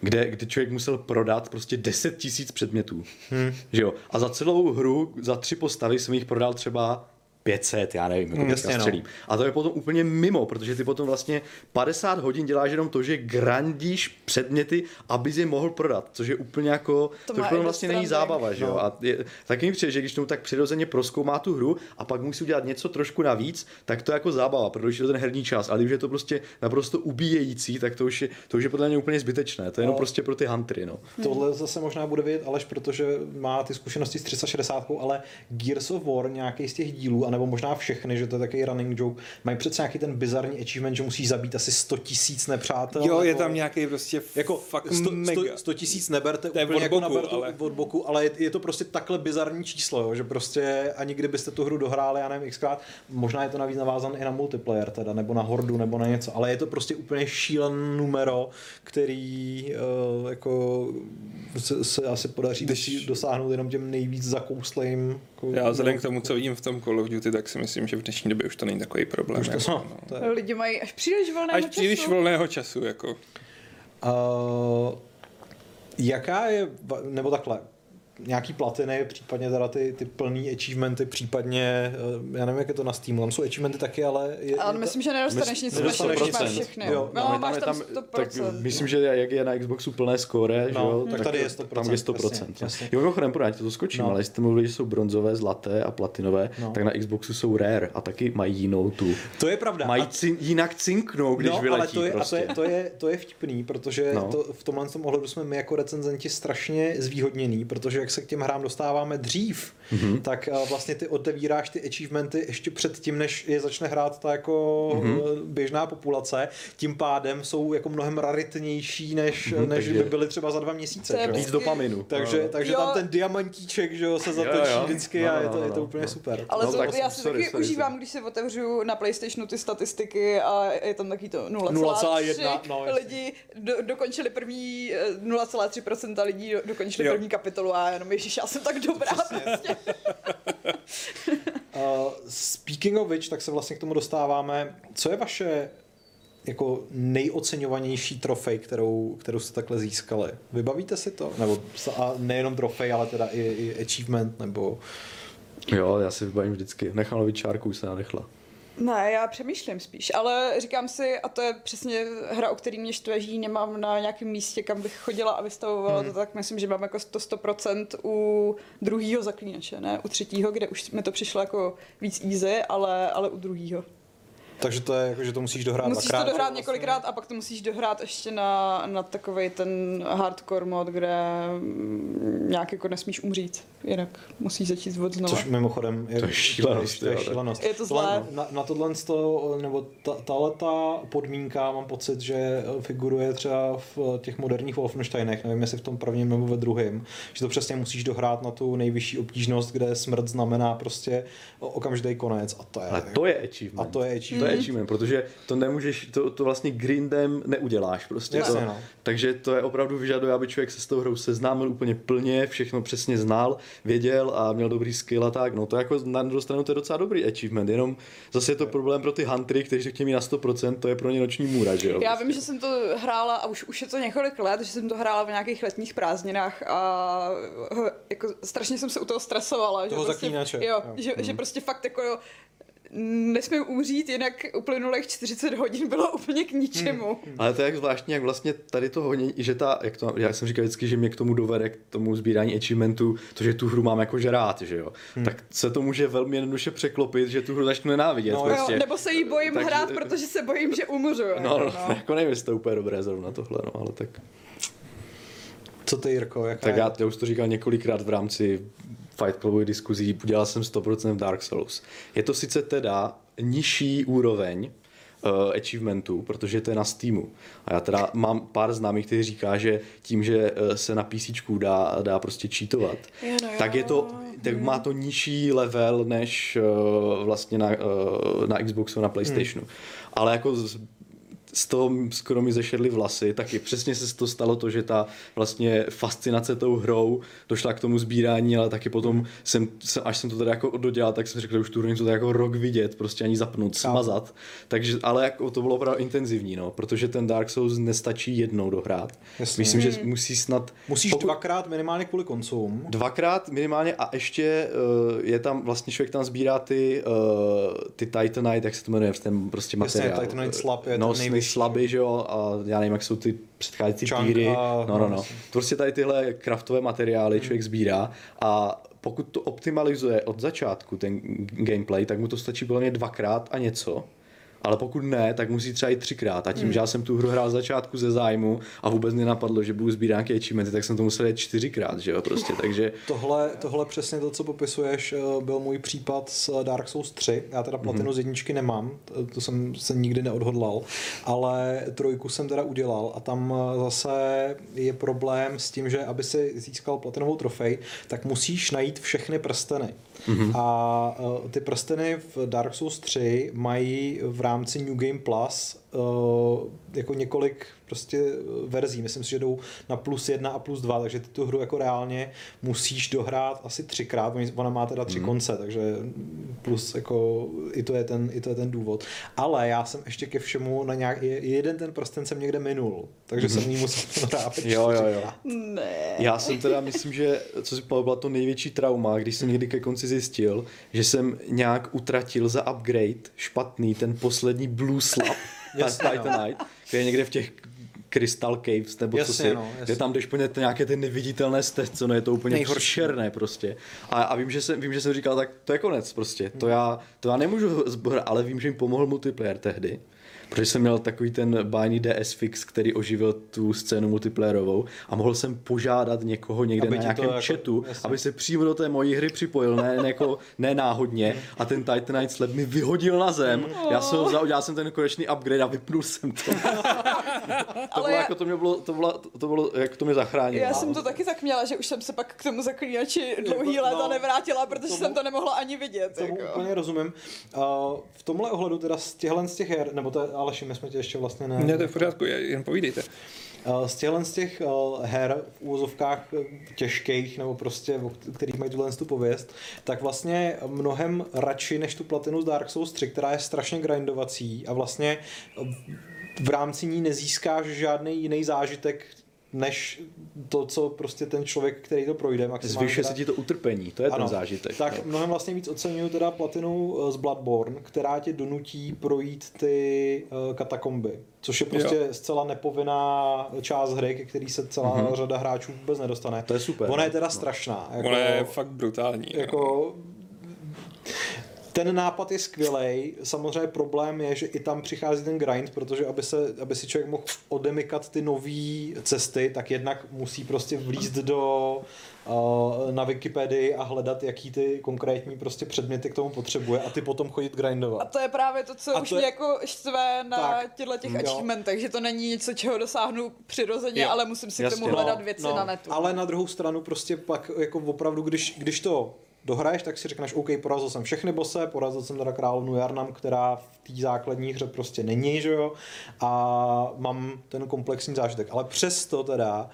kde, kde člověk musel prodat prostě 10 tisíc předmětů. Hmm. Že jo? A za celou hru, za tři postavy jsem jich prodal třeba 500, já nevím, jako mm, jasně, no. A to je potom úplně mimo, protože ty potom vlastně 50 hodin děláš jenom to, že grandíš předměty, aby je mohl prodat, což je úplně jako, to, to potom vlastně není zábava, že jo. No. A je, taky mi přijde, že když tomu tak přirozeně proskoumá tu hru a pak musí udělat něco trošku navíc, tak to je jako zábava, protože je to ten herní čas, ale když je to prostě naprosto ubíjející, tak to už je, to už je podle mě úplně zbytečné, to je no. jenom prostě pro ty huntry, no. Tohle zase možná bude vědět Aleš, protože má ty zkušenosti s 360, ale Gears of War nějaký z těch dílů, nebo možná všechny, že to je takový running joke, mají přece nějaký ten bizarní achievement, že musí zabít asi 100 tisíc nepřátel. Jo, je tam nějaký prostě jako fakt 100, mega. 100 tisíc neberte to je úplně jako boku, jako ale... od boku, ale je, je, to prostě takhle bizarní číslo, jo, že prostě ani kdybyste tu hru dohráli, já nevím, xkrát, možná je to navíc navázan i na multiplayer teda, nebo na hordu, nebo na něco, ale je to prostě úplně šílen numero, který uh, jako se, se asi podaří Když... dosáhnout jenom těm nejvíc zakouslým. Jako, já vzhledem k tomu, co vidím v tom Call of Duty, tak si myslím, že v dnešní době už to není takový problém. Už to, jako, no. to je... Lidi mají až příliš volného až času. Až příliš volného času, jako. Uh, jaká je, nebo takhle, nějaký platiny, případně teda ty, ty plný achievementy, případně, eh, já nevím, jak je to na Steamu, tam jsou achievementy taky, ale... Je, ale je myslím, že nedostaneš nic, než máš všechny. Jo, no, tam, máš tam 100%. Tak myslím, že jak je na Xboxu plné score, no, že jo, tak, tak tady je 100%. Tam je 100%. Jasně, jasně. Jo, mimochodem, pořád to skočím, no. ale jste mluvili, že jsou bronzové, zlaté a platinové, no. tak na Xboxu jsou rare a taky mají jinou tu. To je pravda. Mají cin, jinak cinknou, když no, vyletí ale to je, prostě. A to je, to je, to je vtipný, protože no. to, v tomhle tom ohledu jsme my jako recenzenti strašně zvýhodnění, protože jak jak se k těm hrám dostáváme dřív, mm-hmm. tak uh, vlastně ty otevíráš ty achievementy ještě před tím, než je začne hrát ta jako mm-hmm. běžná populace. Tím pádem jsou jako mnohem raritnější, než, mm-hmm, než by byly třeba za dva měsíce. Víc dopaminu. Takže, no. takže tam ten diamantíček že jo, se zatočí jo, jo. vždycky no, a je to, no, je to no, úplně no. super. Ale no, to, tak já si sorry, taky sorry, užívám, sorry. když si otevřu na PlayStationu ty statistiky a je tam taky to 0,1 no, lidi do, dokončili první 0,3% eh, lidí do, dokončili jo. první kapitolu a jenom ježiš, já jsem tak dobrá. Prostě. uh, speaking of which, tak se vlastně k tomu dostáváme. Co je vaše jako nejoceňovanější trofej, kterou, kterou jste takhle získali? Vybavíte si to? Nebo a nejenom trofej, ale teda i, i achievement, nebo... Jo, já si vybavím vždycky. Nechám lovit čárku, se nadechla. Ne, já přemýšlím spíš, ale říkám si, a to je přesně hra, o který mě štve, že nemám na nějakém místě, kam bych chodila a vystavovala hmm. to, tak myslím, že mám jako to 100% u druhého zaklínače, ne u třetího, kde už mi to přišlo jako víc easy, ale, ale u druhého. Takže to je jako, že to musíš dohrát Musíš dvakrát, to dohrát vlastně. několikrát a pak to musíš dohrát ještě na, na takový ten hardcore mod, kde nějak jako nesmíš umřít, jinak musíš začít od znova. Což mimochodem je, to je šílenost. To je, šílenost. je to zlé. Na, na tohle, to, nebo ta, ta podmínka, mám pocit, že figuruje třeba v těch moderních Wolfensteinech, nevím jestli v tom prvním nebo ve druhém, že to přesně musíš dohrát na tu nejvyšší obtížnost, kde smrt znamená prostě okamžitý konec. A to je, Ale to je achievement. A to je achievement. To je achievement, protože to nemůžeš, to, to vlastně grindem neuděláš prostě. Jasně, to, no. Takže to je opravdu vyžaduje, aby člověk se s tou hrou seznámil úplně plně, všechno přesně znal, věděl a měl dobrý skill a tak. No to jako na druhou stranu to je docela dobrý achievement, jenom zase je to problém pro ty huntery, kteří řekněme na 100%, to je pro ně noční můra, že jo? Já vím, že jsem to hrála a už, už je to několik let, že jsem to hrála v nějakých letních prázdninách a jako strašně jsem se u toho stresovala. Toho že prostě, jo, jo. Že, mm. že prostě fakt jako nesmím umřít, jinak uplynulých 40 hodin bylo úplně k ničemu. Hmm. hmm. Ale to je jak zvláštní, jak vlastně tady to hodně, že ta, jak to, já jsem říkal vždycky, že mě k tomu dovede, k tomu sbírání achievementu, to, že tu hru mám jako žrát, že jo. Hmm. Tak se to může velmi jednoduše překlopit, že tu hru začnu nenávidět. No, prostě. jo, nebo se jí bojím tak, hrát, protože se bojím, že umřu. No, no, no. jako nevím, jestli to je úplně dobré zrovna tohle, no, ale tak... Co ty, Jirko? Jaká tak já, já už to říkal několikrát v rámci Fight Clubových diskuzí, udělal jsem 100% v Dark Souls. Je to sice teda nižší úroveň, uh, achievementů, protože to je na Steamu. A já teda mám pár známých, kteří říká, že tím, že uh, se na PC dá, dá prostě cheatovat, jo, no jo. tak je to, tak má to nižší level než uh, vlastně na, uh, na Xboxu, na PlayStationu. Hmm. Ale jako z toho skoro mi zešedly vlasy, taky přesně se to stalo to, že ta vlastně fascinace tou hrou došla k tomu sbírání, ale taky potom jsem, až jsem to tady jako dodělal, tak jsem řekl, že už tu hru to jako rok vidět, prostě ani zapnout, smazat. Takže, ale jako to bylo opravdu intenzivní, no, protože ten Dark Souls nestačí jednou dohrát. Jasně. Myslím, že musí snad... Musíš pokud, dvakrát minimálně kvůli koncům. Dvakrát minimálně a ještě uh, je tam, vlastně člověk tam sbírá ty, uh, ty Titanite, jak se to jmenuje, ten prostě materiál. Jasně, Titanite slab je no, ten slaby, že jo, a já nevím, jak jsou ty předcházející píry. A... No, no, no. Prostě tady tyhle kraftové materiály hmm. člověk sbírá a pokud to optimalizuje od začátku ten gameplay, tak mu to stačí podle dvakrát a něco ale pokud ne, tak musí třeba i třikrát. A tím, mm. že já jsem tu hru hrál z začátku ze zájmu a vůbec mě napadlo, že budu sbírat nějaké achievementy, tak jsem to musel jít čtyřikrát, že jo, prostě, takže... tohle, tohle přesně to, co popisuješ, eh, byl můj případ s Dark Souls 3. Já teda platinu mm. z jedničky nemám, to jsem se nikdy neodhodlal, ale trojku jsem teda udělal a tam eh, zase je problém s tím, že aby si získal platinovou trofej, tak musíš najít všechny prsteny. Mm-hmm. A ty prsteny v Dark Souls 3 mají v rámci New Game Plus uh, jako několik prostě eh, verzí. Myslím si, že jdou na plus jedna a plus dva, takže ty tu hru jako reálně musíš dohrát asi třikrát. Ona má teda tři mm. konce, takže plus jako i to, je ten, i to je ten důvod. Ale já jsem ještě ke všemu na nějak, jeden ten prsten jsem někde minul, takže mm. jsem jí musel hrát. jo, jo, jo. Ne. Já jsem teda, myslím, že co si byla to největší trauma, když jsem někdy ke konci zjistil, že jsem nějak utratil za upgrade špatný ten poslední blue slap yes, Titanite, který je někde v těch Crystal Caves, nebo jasně, co si, no, jasně. kde tam jdeš po nějaké ty neviditelné stezce, no je to úplně černé prostě. A, a vím, že jsem, vím, že jsem říkal, tak to je konec prostě, to já, to já nemůžu zbor, ale vím, že jim pomohl multiplayer tehdy protože jsem měl takový ten bájný DS Fix, který oživil tu scénu multiplayerovou a mohl jsem požádat někoho někde aby na nějakém jako, chatu, jasný. aby se přímo do té mojí hry připojil, ne, ne, jako, ne náhodně a ten Titanite Slab mi vyhodil na zem, já jsem ho vzal, udělal jsem ten konečný upgrade a vypnul jsem to. to bylo já... jako to mě bylo, to bylo, to bylo, jak to mě zachránilo. Já jsem to taky tak měla, že už jsem se pak k tomu zaklínači dlouhý jako, léta no, nevrátila, protože tomu, jsem to nemohla ani vidět. Tomu jako. úplně rozumím. Uh, v tomhle ohledu teda z těchhle z těch her, nebo to, Aleši, my jsme tě ještě vlastně ne... Ne, to je v pořádku, jen povídejte. Z těchhle z těch her v úvozovkách eh, těžkých, nebo prostě, o kterých mají tuhle tu pověst, tak vlastně mnohem radši než tu platinu z Dark Souls 3, která je strašně grindovací a vlastně v rámci ní nezískáš žádný jiný zážitek než to, co prostě ten člověk, který to projde maximálně. Zvyšuje se ti to utrpení, to je ano, ten zážitek. Tak no. mnohem vlastně víc oceňuju teda platinu eh, z Bloodborne, která tě donutí projít ty uh, katakomby, což je prostě jo. zcela nepovinná část hry, ke který se celá mm-hmm. řada hráčů vůbec nedostane. To je super. Ona je teda no. strašná. Jako, Ona je fakt brutální. Jako, no ten nápad je skvělý. Samozřejmě problém je, že i tam přichází ten grind, protože aby, se, aby si člověk mohl odemykat ty nové cesty, tak jednak musí prostě vlízt do uh, na Wikipedii a hledat, jaký ty konkrétní prostě předměty k tomu potřebuje a ty potom chodit grindovat. A to je právě to, co a už to je... mě jako štve na těchto těch achievementech, že to není něco, čeho dosáhnu přirozeně, jo. ale musím si Jasně, k tomu hledat no, věci no, na netu. Ale na druhou stranu prostě pak jako opravdu, když, když to dohraješ, tak si řekneš, OK, porazil jsem všechny bose, porazil jsem teda královnu Jarnam, která v té základní hře prostě není, že jo, a mám ten komplexní zážitek. Ale přesto teda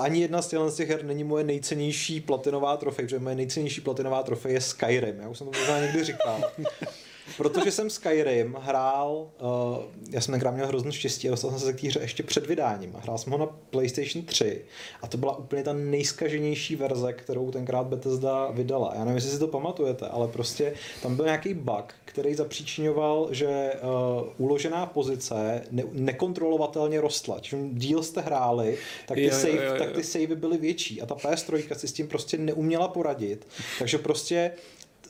ani jedna z těch her není moje nejcennější platinová trofej, protože moje nejcennější platinová trofej je Skyrim. Já už jsem to možná někdy říkal. Protože jsem Skyrim hrál, uh, já jsem tenkrát měl hrozně štěstí a dostal jsem se k té hře ještě před vydáním. Hrál jsem ho na PlayStation 3 a to byla úplně ta nejskaženější verze, kterou tenkrát Bethesda vydala. Já nevím, jestli si to pamatujete, ale prostě tam byl nějaký bug, který zapříčinoval, že uh, uložená pozice ne- nekontrolovatelně rostla. Čím díl jste hráli, tak ty, jo, save, jo, jo, jo. tak ty savey byly větší a ta PS3 si s tím prostě neuměla poradit. Takže prostě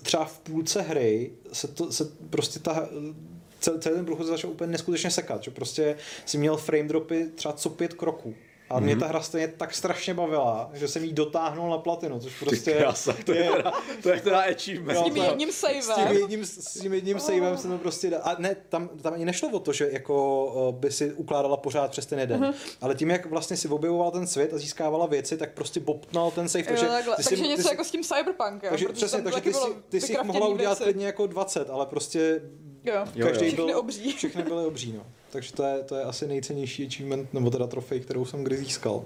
třeba v půlce hry se, to, se prostě ta celý ten průchod začal úplně neskutečně sekat, že prostě si měl frame dropy třeba co pět kroků. A mě mm-hmm. ta hra stejně tak strašně bavila, že jsem jí dotáhnul na platinu, což prostě... krása, to, je, teda, to je teda achievement. S tím jedním savem. S tím jedním, s tím jedním savem jsem to prostě... A ne, tam, tam ani nešlo o to, že jako uh, by si ukládala pořád přes ten jeden. Mm-hmm. Ale tím, jak vlastně si objevoval ten svět a získávala věci, tak prostě bopnal ten save. Takže, jo, ty takže si, něco ty jako s tím cyberpunkem. Takže, přesně, takže ty, si, ty si jich mohla udělat klidně jako 20, ale prostě Jo, každý jo. Všechny byl, obří. Všechny byly obří, no. Takže to je, to je asi nejcennější achievement, nebo teda trofej, kterou jsem kdy získal.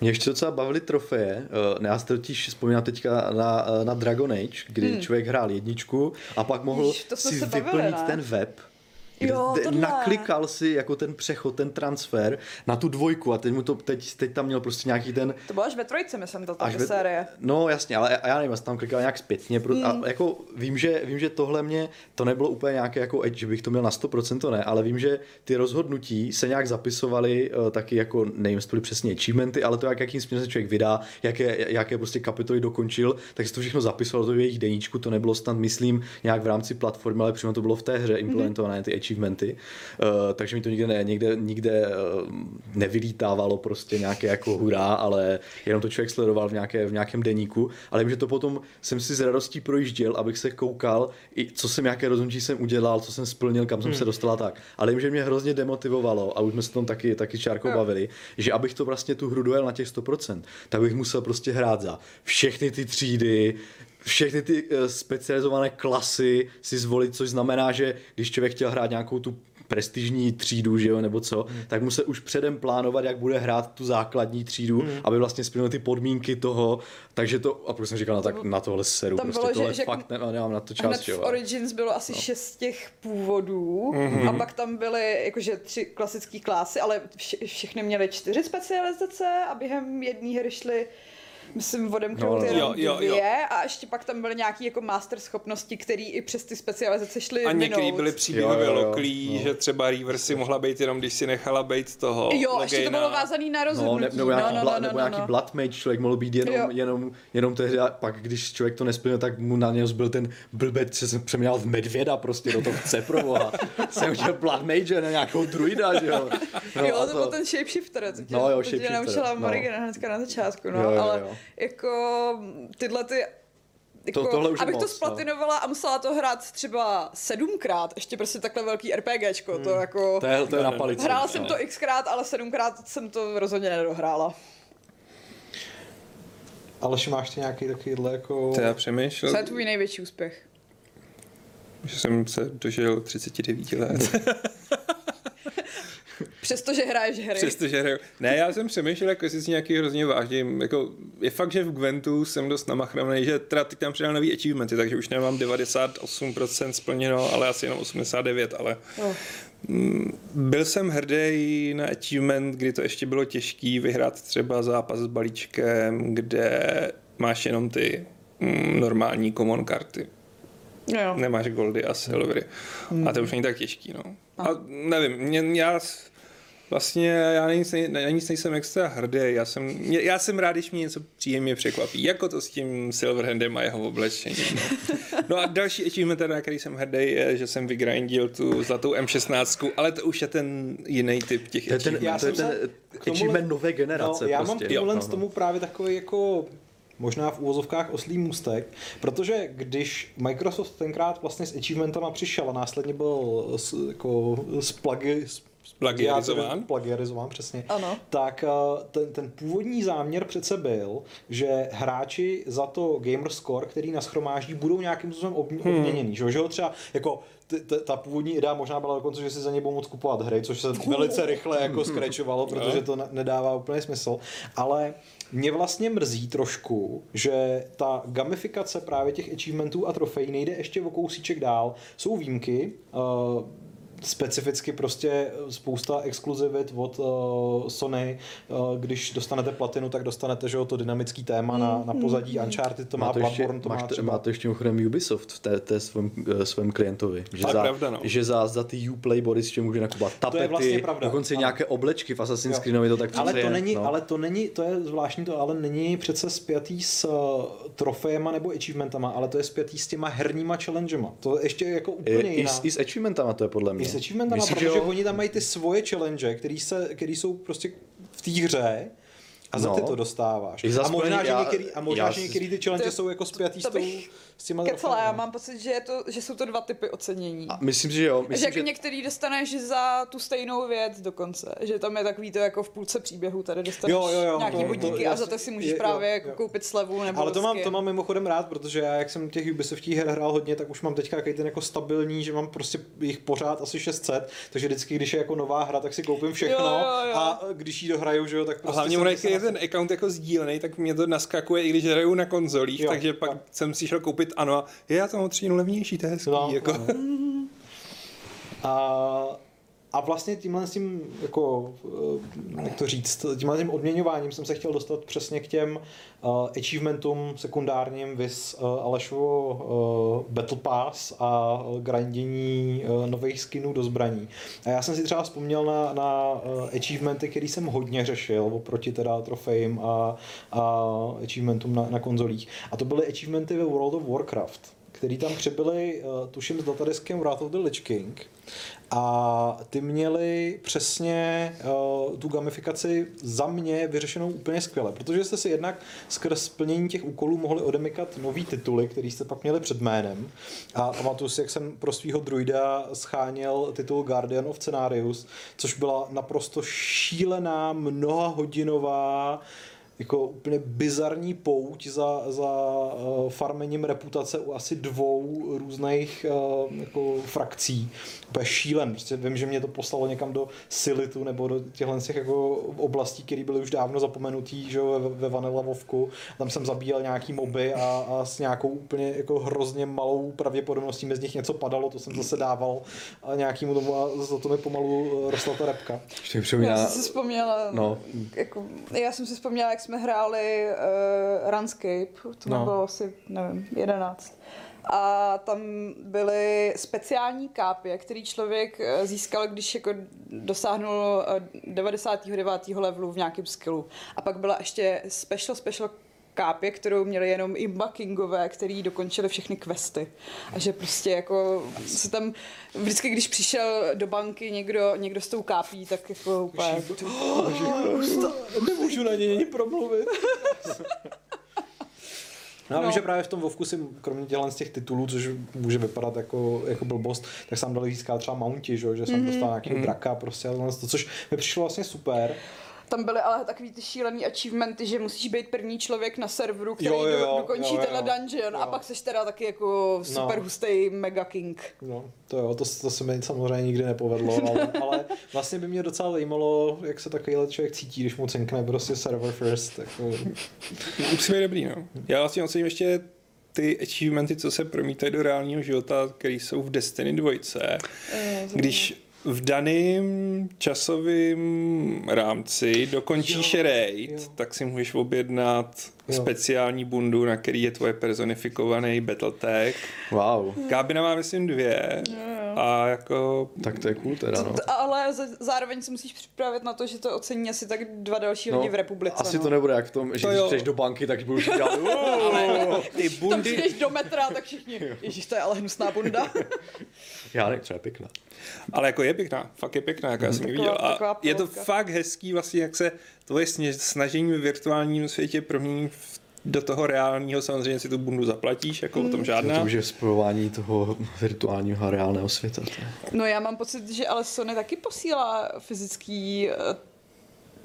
Mě ještě docela bavily trofeje. Já si totiž vzpomínám teďka na, uh, na Dragon Age, kdy hmm. člověk hrál jedničku a pak mohl Jež, si vyplnit ne? ten web Jo, tohle. naklikal si jako ten přechod, ten transfer na tu dvojku a teď mu to, teď, teď tam měl prostě nějaký ten... To bylo až ve trojce, myslím, to až ve, série. No jasně, ale já nevím, tam klikal nějak zpětně mm. a hmm. jako vím že, vím, že tohle mě, to nebylo úplně nějaké jako edge, že bych to měl na 100% to ne, ale vím, že ty rozhodnutí se nějak zapisovaly uh, taky jako, nevím, jestli přesně achievementy, ale to, jak, jakým směrem se člověk vydá, jaké, jaké prostě kapitoly dokončil, tak se to všechno zapisovalo do jejich deníčku, to nebylo snad, myslím, nějak v rámci platformy, ale přímo to bylo v té hře mhm. implementované, mm. ty achievementy, uh, takže mi to nikde, ne, nikde, nikde uh, nevylítávalo prostě nějaké jako hurá, ale jenom to člověk sledoval v, nějaké, v nějakém deníku, ale vím, že to potom jsem si s radostí projížděl, abych se koukal, i co jsem, jaké rozhodnutí jsem udělal, co jsem splnil, kam jsem hmm. se dostal tak. Ale vím, že mě hrozně demotivovalo a už jsme se tom taky, taky čárkou bavili, že abych to vlastně tu hru dojel na těch 100%, tak bych musel prostě hrát za všechny ty třídy, všechny ty uh, specializované klasy si zvolit, což znamená, že když člověk chtěl hrát nějakou tu prestižní třídu, že jo, nebo co, hmm. tak musel už předem plánovat, jak bude hrát tu základní třídu, hmm. aby vlastně splnil ty podmínky toho, takže to, a prostě jsem říkal, no, tak na tohle seru, Tam prostě bylo, tohle že, fakt ne, nemám na to čas, v Origins bylo asi no. šest těch původů hmm. a pak tam byly jakože tři klasické klasy, ale vše, všechny měly čtyři specializace a během jedné hry šly myslím, odemknout no, no. jenom jo, jo, jo. a ještě pak tam byly nějaký jako master schopnosti, které i přes ty specializace šly A některý byly příběhově loklí, no. že třeba Reaver si mohla být jenom, když si nechala být toho Jo, ještě to bylo vázaný na rozhodnutí. No, ne, nebo nějaký, no, no, bla, no, nebo no, nějaký no. Blood Mage člověk mohl být jenom, jenom, jenom tehdy, a pak když člověk to nesplnil, tak mu na něj byl ten blbec, že jsem přeměnil v medvěda prostě do toho chce pro boha. jsem udělal Blood Mage na nějakou druida, že jo. No, jo, to, to byl ten shapeshifter, co tě, no, jo, shapeshifter, naučila no. Morrigan hnedka na začátku, no, jo, jo, ale jo. Jako tyhle ty jako, to, tohle už abych moc, to no. splatinovala no. a musela to hrát třeba sedmkrát, ještě prostě takhle velký RPGčko, hmm. to jako... To je, to je na palici. Hrála no. jsem to xkrát, ale sedmkrát jsem to rozhodně nedohrála. Aleš, máš ty nějaký takovýhle jako... To já přemýšlel. Co je tvůj největší úspěch? Že jsem se dožil 39 let. Přestože hraješ hry. Přestože hraju. Ne, já jsem přemýšlel, jako jestli si nějaký hrozně vážně, jako je fakt, že v Gwentu jsem dost namachraný, že teda teď tam přidal nový achievementy, takže už nemám 98% splněno, ale asi jenom 89, ale oh. Byl jsem hrdý na achievement, kdy to ještě bylo těžký vyhrát třeba zápas s balíčkem, kde máš jenom ty mm, normální common karty. Jo. Nemáš goldy a silvery. Hmm. A to už není tak těžký, no. A nevím, mě, já Vlastně já na nic, nej, na nic nejsem extra hrdý, já jsem, já jsem rád, když mě něco příjemně překvapí, jako to s tím Silverhandem a jeho oblečením. No, no a další achievement, na který jsem hrdý, je, že jsem vygrindil tu zlatou M16, ale to už je ten jiný typ těch to je ten, já to je ten achievement nové generace. No, já prostě. mám tohle z tomu právě takový jako možná v úvozovkách oslý můstek, protože když Microsoft tenkrát vlastně s achievementama přišel a následně byl s, jako s, plagi, s plagiarizován. Plagiarizován, přesně. Ano. Tak eh, ten, ten původní záměr přece byl, že hráči za to gamer score, který naschromáždí, budou nějakým způsobem hmm. obměněný. Hmm. Že, ho třeba jako ta původní idea možná byla dokonce, že si za ně budou moc kupovat hry, což se velice rychle jako skrečovalo, protože to nedává úplně smysl. Ale mě vlastně mrzí trošku, že ta gamifikace právě těch achievementů a trofejí nejde ještě o kousíček dál. Jsou výjimky, uh, specificky prostě spousta exkluzivit od uh, Sony. Uh, když dostanete platinu, tak dostanete že to dynamický téma na, na pozadí mm. Uncharted, to má, má to Bloodborne, ještě, to má třeba... Má to ještě mimochodem Ubisoft v té, té svém, uh, svém klientovi. Že, za, pravda, no. že za, za ty Uplay body ještě může nakupovat tapety, to je vlastně pravda. dokonce ano. nějaké oblečky v Assassin's Creed to tak ale to je, není, no. ale to není, to je zvláštní to, ale není přece spjatý s trofejema nebo achievementama, ale to je spjatý s těma herníma challengema. To je ještě jako úplně jiná. I, s, I s achievementama to je podle mě s achievementama, Myslím, protože oni tam mají ty svoje challenge, který, se, který jsou prostě v té hře a za no. ty to dostáváš. A možná, že některý, a možná, já, že některý ty challenge to, jsou jako spjatý s tou s těma Kecela, já mám pocit, že, je to, že jsou to dva typy ocenění. A myslím, že jo. Myslím, že, jako že některý dostaneš za tu stejnou věc dokonce. Že tam je takový to jako v půlce příběhu, tady dostaneš jo, jo, jo, nějaký to, bodíky to, a za to si můžeš je, právě jo, jako jo. koupit slevu nebo Ale to mám, to mám mimochodem rád, protože já, jak jsem těch Ubisoftích her hrál hodně, tak už mám teďka takový ten jako stabilní, že mám prostě jich pořád asi 600, takže vždycky, když je jako nová hra, tak si koupím všechno jo, jo, jo. a když ji dohraju, že jo, tak prostě... A hlavně když je ten account jako sdílený, tak mě to naskakuje, i když hraju na konzolích, takže pak jsem si šel koupit ano a já to o tři levnější, to je hezký. No, jako. no. A, a vlastně tímhle tím, jako, eh, jak to říct, tímhle tím odměňováním jsem se chtěl dostat přesně k těm uh, achievementům sekundárním vis uh, Alešovo uh, Battle Pass a grindění uh, nových skinů do zbraní. A já jsem si třeba vzpomněl na, na uh, achievementy, který jsem hodně řešil oproti teda trofejím a, a achievementům na, na konzolích. A to byly achievementy ve World of Warcraft který tam přibyli, uh, tuším, s datadiskem Wrath of the Lich King. A ty měli přesně uh, tu gamifikaci za mě vyřešenou úplně skvěle, protože jste si jednak skrz splnění těch úkolů mohli odemykat nový tituly, který jste pak měli před jménem. A pamatuju si, jak jsem pro svého druida scháněl titul Guardian of Scenarius, což byla naprosto šílená, mnohahodinová hodinová jako úplně bizarní pouť za, za uh, farmením reputace u asi dvou různých uh, jako frakcí. Úplně šílen. Prostě vím, že mě to poslalo někam do Silitu nebo do těchto těch jako oblastí, které byly už dávno zapomenutý, že ve, ve Vanilla Vovku. Tam jsem zabíjel nějaký moby a, a s nějakou úplně jako hrozně malou pravděpodobností mezi nich něco padalo, to jsem zase dával a nějakýmu tomu a za to mi pomalu rostla ta repka. Já jsem si vzpomněla, no. jako, já jsem si vzpomněla, jak jsme hráli uh, Runscape, to no. bylo asi, nevím, 11 a tam byly speciální kápě, který člověk eh, získal, když jako dosáhnul 99. levelu v nějakém skillu. A pak byla ještě special special kápě, kterou měli jenom i Kingové, který dokončili všechny questy. A že prostě jako se tam vždycky, když přišel do banky někdo, někdo s tou kápí, tak jako úplně... Nemůžu na něj promluvit. No, no. vím, že právě v tom Vovku si, kromě dělan z těch titulů, což může vypadat jako, jako blbost, tak jsem dali získat třeba Mounty, že, že jsem mm-hmm. dostal nějakého mm-hmm. draka prostě, to, což mi přišlo vlastně super. Tam byly ale takový ty šílený achievementy, že musíš být první člověk na serveru, který jo, jo, dokončí jo, jo, tenhle dungeon jo. a pak seš teda taky jako super no. hustý mega king. No, to jo, to, to se mi samozřejmě nikdy nepovedlo, ale, ale vlastně by mě docela zajímalo, jak se takovýhle člověk cítí, když mu cinkne prostě server first. Jako... Musí být dobrý, no. Já vlastně ocením ještě ty achievementy, co se promítají do reálního života, které jsou v Destiny 2. Eh, když v daném časovém rámci dokončíš jo, raid, jo. tak si můžeš objednat jo. speciální bundu, na který je tvoje personifikovaný Battletech. Wow. Kábina má myslím dvě. Jo, A jako... Tak to je cool teda, no. Ale zároveň se musíš připravit na to, že to ocení asi tak dva další no, lidi v republice. Asi no. to nebude jak v tom, že to když přijdeš do banky, tak budeš dělat ale ty bundy... Tam přijdeš do metra, tak všichni, ježíš, to je ale hnusná bunda. Já ne, třeba pěkná. Ale jako je pěkná, fakt je pěkná, jak já jsem ji viděl. A je to fakt hezký vlastně, jak se tvoje snažení v virtuálním světě promění do toho reálního samozřejmě si tu bundu zaplatíš, jako mm. o tom žádná. To už je spojování toho virtuálního a reálného světa. No já mám pocit, že ale Sony taky posílá fyzický eh,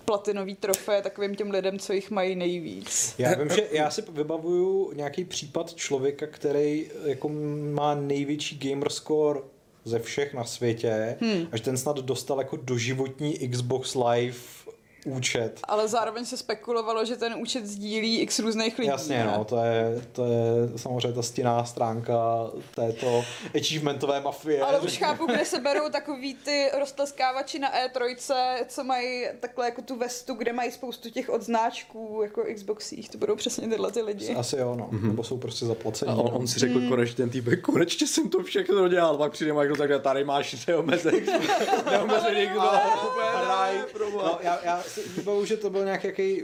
platinový trofé takovým těm lidem, co jich mají nejvíc. Já vím, že já si vybavuju nějaký případ člověka, který jako má největší gamer score ze všech na světě, hmm. až ten snad dostal jako doživotní Xbox Live účet. Ale zároveň se spekulovalo, že ten účet sdílí x různých lidí. Jasně, ne? no, to je, to je samozřejmě ta stinná stránka této achievementové mafie. Ale už chápu, kde se berou takový ty roztleskávači na E3, co mají takhle jako tu vestu, kde mají spoustu těch odznáčků jako Xboxích. To budou přesně tyhle ty lidi. Asi jo, no. Mm-hmm. Nebo jsou prostě zaplacení. A on, on si řekl mm. konečně ten týpek, konečně jsem to všechno dodělal. Pak přijde Michael, takže tady máš neomezený, neomezený kdo. No, já, já si vybavu, že to byl nějaký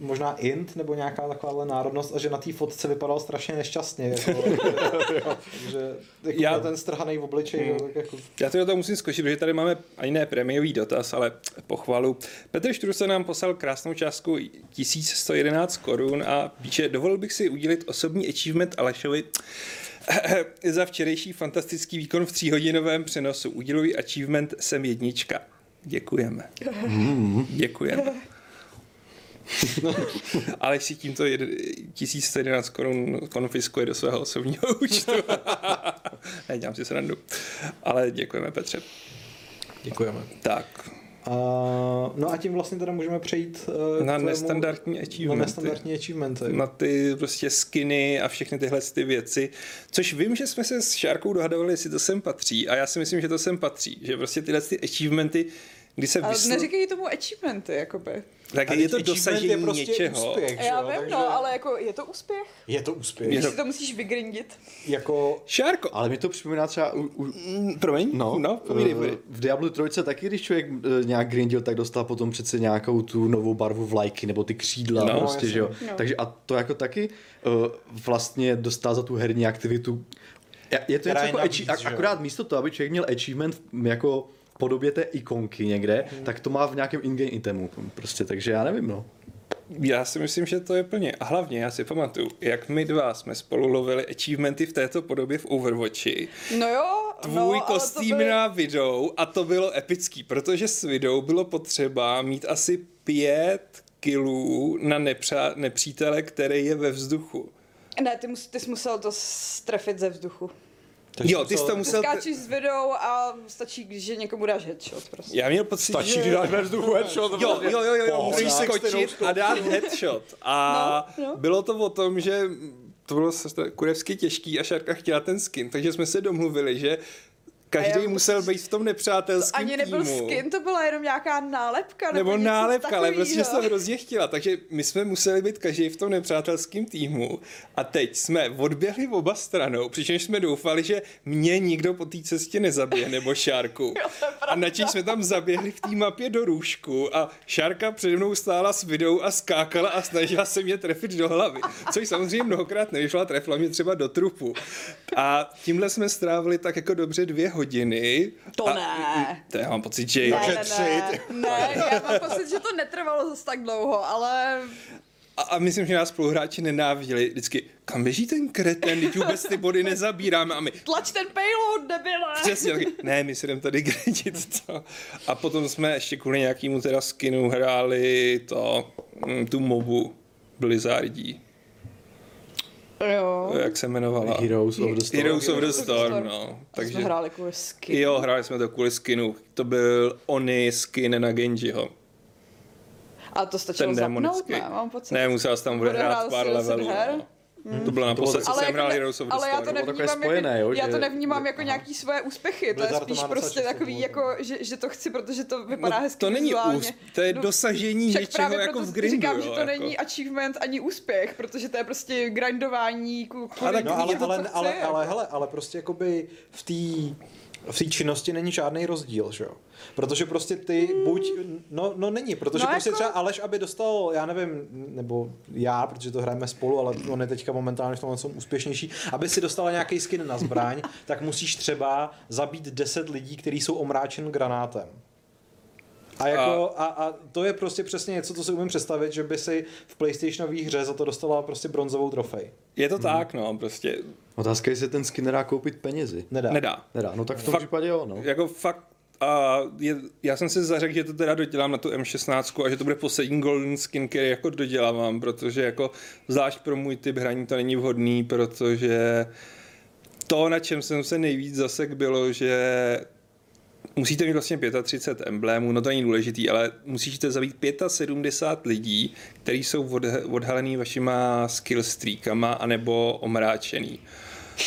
možná int nebo nějaká taková národnost a že na té fotce vypadal strašně nešťastně. Jako, že jako já, ten strhaný v obličeji. Hmm. jako... Já to musím skočit, protože tady máme ani ne prémiový dotaz, ale pochvalu. Petr se nám poslal krásnou částku 1111 korun a píše, dovolil bych si udělit osobní achievement Alešovi za včerejší fantastický výkon v tříhodinovém přenosu. Uděluji achievement jsem jednička. Děkujeme. Mm. Děkujeme. Ale si tímto 1111 korun konfiskuje do svého osobního účtu. ne, dělám si srandu. Ale děkujeme, Petře. Děkujeme. Tak. Uh, no a tím vlastně teda můžeme přejít uh, na nestandardní achievementy. Na nestandardní achievementy. Na ty prostě skiny a všechny tyhle ty věci. Což vím, že jsme se s Šárkou dohadovali, jestli to sem patří a já si myslím, že to sem patří. Že prostě tyhle ty achievementy kdy se Ale vysl... neříkají tomu achievementy, jakoby. Tak je to dosažení je prostě něčeho. Úspěch, Já vím, Takže... no, ale jako je to úspěch? Je to úspěch. Je to... si to musíš vygrindit. Jako... Šárko. Ale mi to připomíná třeba... U, u... Mm, promiň? No, no povídej, povídej. v Diablo 3 taky, když člověk uh, nějak grindil, tak dostal potom přece nějakou tu novou barvu vlajky, nebo ty křídla no, prostě, že jo. No. Takže a to jako taky uh, vlastně dostal za tu herní aktivitu je to něco jako navíc, achi- akorát místo toho, aby člověk měl achievement jako podobě té ikonky někde, hmm. tak to má v nějakém in-game itemu. Prostě, takže já nevím, no. Já si myslím, že to je plně. A hlavně já si pamatuju, jak my dva jsme spolu lovili achievementy v této podobě v Overwatchi. No jo. Tvůj no, kostým by... na vidou a to bylo epický, protože s vidou bylo potřeba mít asi pět kilů na nepřá- nepřítele, který je ve vzduchu. Ne, ty, mus, ty jsi musel to strefit ze vzduchu. Takže jo, ty jsi to musel... Ty skáčíš s videou a stačí, když někomu dáš headshot prostě. Já měl pocit, stačí, že... když dáš ve vzduchu headshot. Jo, jo, jo, jo, jo musíš skočit a dát headshot. A no, no. bylo to o tom, že to bylo kurevsky těžký a Šárka chtěla ten skin, takže jsme se domluvili, že Každý musel být v tom nepřátelském Ani nebyl týmu. skin, to byla jenom nějaká nálepka. Nebo, nebo nálepka, ale prostě jsem hrozně chtěla. Takže my jsme museli být každý v tom nepřátelském týmu. A teď jsme odběhli oba stranou, přičemž jsme doufali, že mě nikdo po té cestě nezabije, nebo Šárku. a načež jsme tam zaběhli v té mapě do růžku a Šárka přede mnou stála s videou a skákala a snažila se mě trefit do hlavy. Což samozřejmě mnohokrát nevyšla, trefila mě třeba do trupu. A tímhle jsme strávili tak jako dobře dvě hodiny. To a, ne. To já mám pocit, že... Ne, ne, ne, ne, já mám pocit, že to netrvalo zase tak dlouho, ale... A, a myslím, že nás spoluhráči nenáviděli vždycky, kam běží ten kreten, když vůbec ty body nezabíráme a my... Tlač ten payload, debile! Přesně, taky, ne, my si jdem tady gradit to. A potom jsme ještě kvůli nějakému teda skinu hráli to, mm, tu mobu Blizzardí. Jo. Jak se jmenovala? Heroes of the Storm. Heroes of the Storm, no. Takže... jsme hráli kvůli skinu. Jo, hráli jsme to kvůli skinu. To byl Oni skin na Genjiho. A to stačilo zapnout, ne? Mám pocit. Ne, musel jsem tam hrát pár levelů. No. Hmm. To bylo naposled, co jsem hrál Heroes of the Ale já to nevnímám, spojené, jako, jo, já to nevnímám jako nějaký svoje úspěchy, to je spíš prostě takový, jako, že, že to chci, protože to vypadá no, hezky To není úspěch, to je no, dosažení no, něčeho jako v grindu. říkám, že to jako... není achievement ani úspěch, protože to je prostě grindování, kvůli ale, no, ale, ale, ale, ale, ale, hele, ale prostě jakoby v té v té činnosti není žádný rozdíl, že jo? Protože prostě ty buď, no, no není, protože no prostě jako... třeba Aleš, aby dostal, já nevím, nebo já, protože to hrajeme spolu, ale on je teďka momentálně v tomhle úspěšnější, aby si dostala nějaký skin na zbraň, tak musíš třeba zabít 10 lidí, kteří jsou omráčen granátem. A, jako, a, a to je prostě přesně něco, co si umím představit, že by si v PlayStationové hře za to dostala prostě bronzovou trofej. Je to hmm. tak, no, prostě. Otázka je, jestli ten skin nedá koupit penězi. Nedá. Nedá. Nedá, no tak v tom fakt, případě jo, no. Jako fakt a je, já jsem si zařekl, že to teda dodělám na tu M16 a že to bude poslední golden skin, který jako dodělávám, protože jako zvlášť pro můj typ hraní to není vhodný, protože to, na čem jsem se nejvíc zasek, bylo, že musíte mít vlastně 35 emblémů, no to není důležitý, ale musíte zabít 75 lidí, kteří jsou od, odhalený vašima skill streakama anebo omráčený.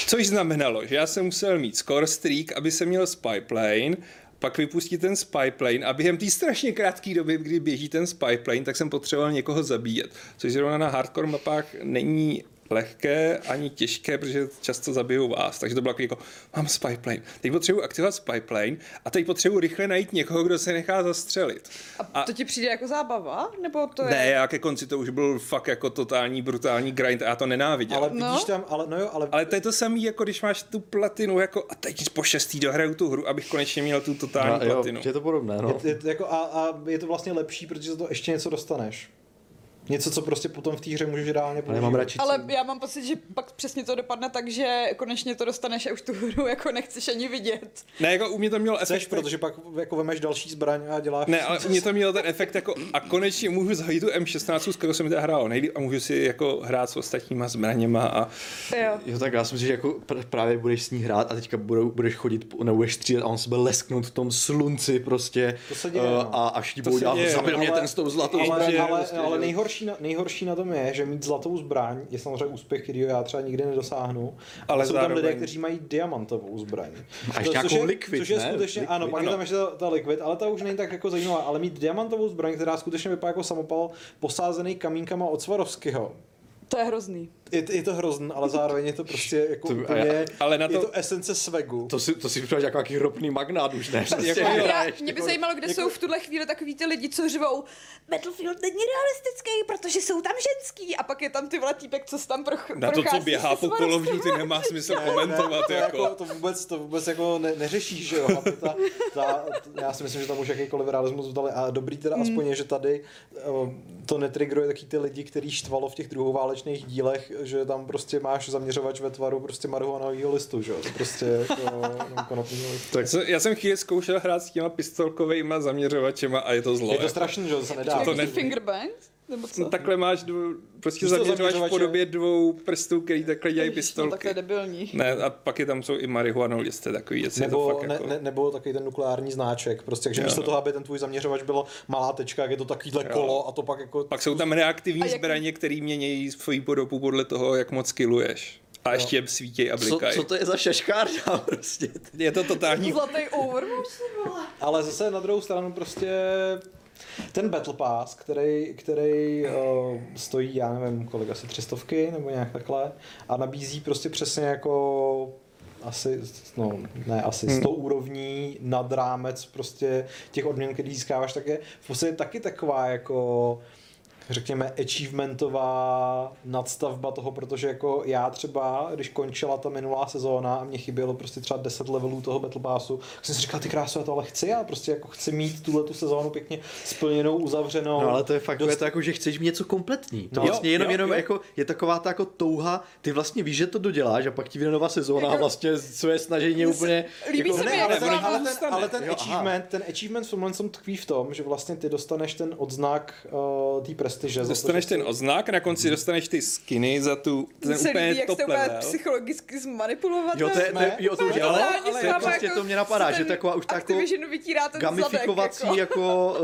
Což znamenalo, že já jsem musel mít score streak, aby se měl spyplane, pak vypustí ten spyplane a během té strašně krátké doby, kdy běží ten spyplane, tak jsem potřeboval někoho zabíjet. Což zrovna na hardcore mapách není lehké ani těžké, protože často zabijou vás. Takže to bylo jako, mám spyplane. Teď potřebuji aktivovat spyplane a teď potřebuji rychle najít někoho, kdo se nechá zastřelit. A, a to ti přijde jako zábava? Nebo to je... Ne, já ke konci to už byl fakt jako totální brutální grind a já to nenáviděl. Ale vidíš no. tam, ale no jo, ale... Ale to je to samé, jako když máš tu platinu, jako a teď po šestý dohraju tu hru, abych konečně měl tu totální no, platinu. Jo, je to podobné, no. Je, je, jako a, a, je to vlastně lepší, protože za to ještě něco dostaneš. Něco, co prostě potom v té hře můžeš reálně použít. Ale, radši ale já mám pocit, že pak přesně to dopadne tak, že konečně to dostaneš a už tu hru jako nechceš ani vidět. Ne, jako u mě to mělo Chceš, efekt. protože pak jako vemeš další zbraň a děláš... Ne, ale u mě to mělo ten efekt jako a konečně můžu zahajit tu M16, s kterou jsem teda hrál nejlíp a můžu si jako hrát s ostatníma zbraněma a... Jo. jo tak já si myslím, že jako právě budeš s ní hrát a teďka budou, budeš chodit, nebo budeš střílet a on se bude lesknout v tom slunci prostě. To se děje, uh, no. A až ti budou dělat, zabil mě ten s tou zlatou ale, zbraní. Ale, prostě, ale nejhorší, na, nejhorší na tom je, že mít zlatou zbraň je samozřejmě úspěch, který já třeba nikdy nedosáhnu. Ale jsou zároveň... tam lidé, kteří mají diamantovou zbraň. A ještě to, což je, liquid, což je ne? skutečně, liquid, ano, pak je tam ještě ta, ta liquid, ale ta už není tak jako zajímavá. Ale mít diamantovou zbraň, která skutečně vypadá jako samopal posázený kamínkama od Svarovského. To je hrozný je, je to hrozný, ale zároveň je to prostě jako to, úplně, ale na to, je to esence svegu. To si, to si připadá jako nějaký ropný magnát už, ne? Prostě, jako, já, mě by jako, zajímalo, kde jako, jsou v tuhle chvíli takový ty lidi, co řvou Battlefield není realistický, protože jsou tam ženský a pak je tam ty vole týpek, co tam proch, Na to, co běhá po kolovní, ty nemá smysl ne, komentovat. Ne, to, jako. jako. to, vůbec, to vůbec jako ne, neřešíš, že jo? Ta, ta, já si myslím, že tam už jakýkoliv realismus vdali a dobrý teda hmm. aspoň je, že tady eh, to netrigruje taky ty lidi, který štvalo v těch druhoválečných dílech, že tam prostě máš zaměřovač ve tvaru prostě marihuanového listu, že jo? To prostě jako list. Tak já jsem chvíli zkoušel hrát s těma pistolkovými zaměřovačema a je to zlo. Je to jako. strašný, že to se nedá. To ne... Fingerbangs? Nebo co? No, takhle máš dvou, prostě zaměřovač v podobě dvou prstů, který takhle dělají pistolky. No, takhle debilní. Ne, a pak je tam jsou i listy, takový věci. Nebo, to fakt ne, jako... ne, nebo takový ten nukleární znáček. Prostě, takže místo toho, aby ten tvůj zaměřovač byl malá tečka, je to takovýhle jo. kolo a to pak jako... Pak jsou tam reaktivní jak... zbraně, které mění svoji podobu podle toho, jak moc skilluješ. A ještě svítěj a blikají. Co, co to je za šaškárna prostě? Je to totální... Zlatý Overwatch, Ale zase na druhou stranu prostě ten Battle Pass, který, který uh, stojí, já nevím, kolik, asi třistovky nebo nějak takhle a nabízí prostě přesně jako asi, no ne asi, hmm. 100 úrovní nad rámec prostě těch odměn, který získáváš, tak je v podstatě taky taková jako řekněme, achievementová nadstavba toho, protože jako já třeba, když končila ta minulá sezóna a mě chybělo prostě třeba 10 levelů toho Battle Passu, tak jsem si říkal, ty krásu, já to ale chci, já prostě jako chci mít tuhle tu sezónu pěkně splněnou, uzavřenou. No ale to je fakt, dost... je to jako, že chceš mít něco kompletní. To no, vlastně jenom, jo, jenom jo. jako, je taková ta jako touha, ty vlastně víš, že to doděláš a pak ti vyjde nová sezóna a vlastně své snažení úplně... Líbí jako, se mi, ale, ten, ale, ten, ale ten jo, achievement, ten achievement v tomhle tkví v tom, že vlastně ty dostaneš ten odznak uh, té prestiže. Dostaneš ten odznak, na konci dostaneš ty skiny za tu, ten se úplně líbí, top jak level. psychologicky zmanipulovat. Jo, to je, to je, jo, to už, jo, ale, ale, ale prostě to mě napadá, že taková už jako gamifikovací, zadek, jako, jako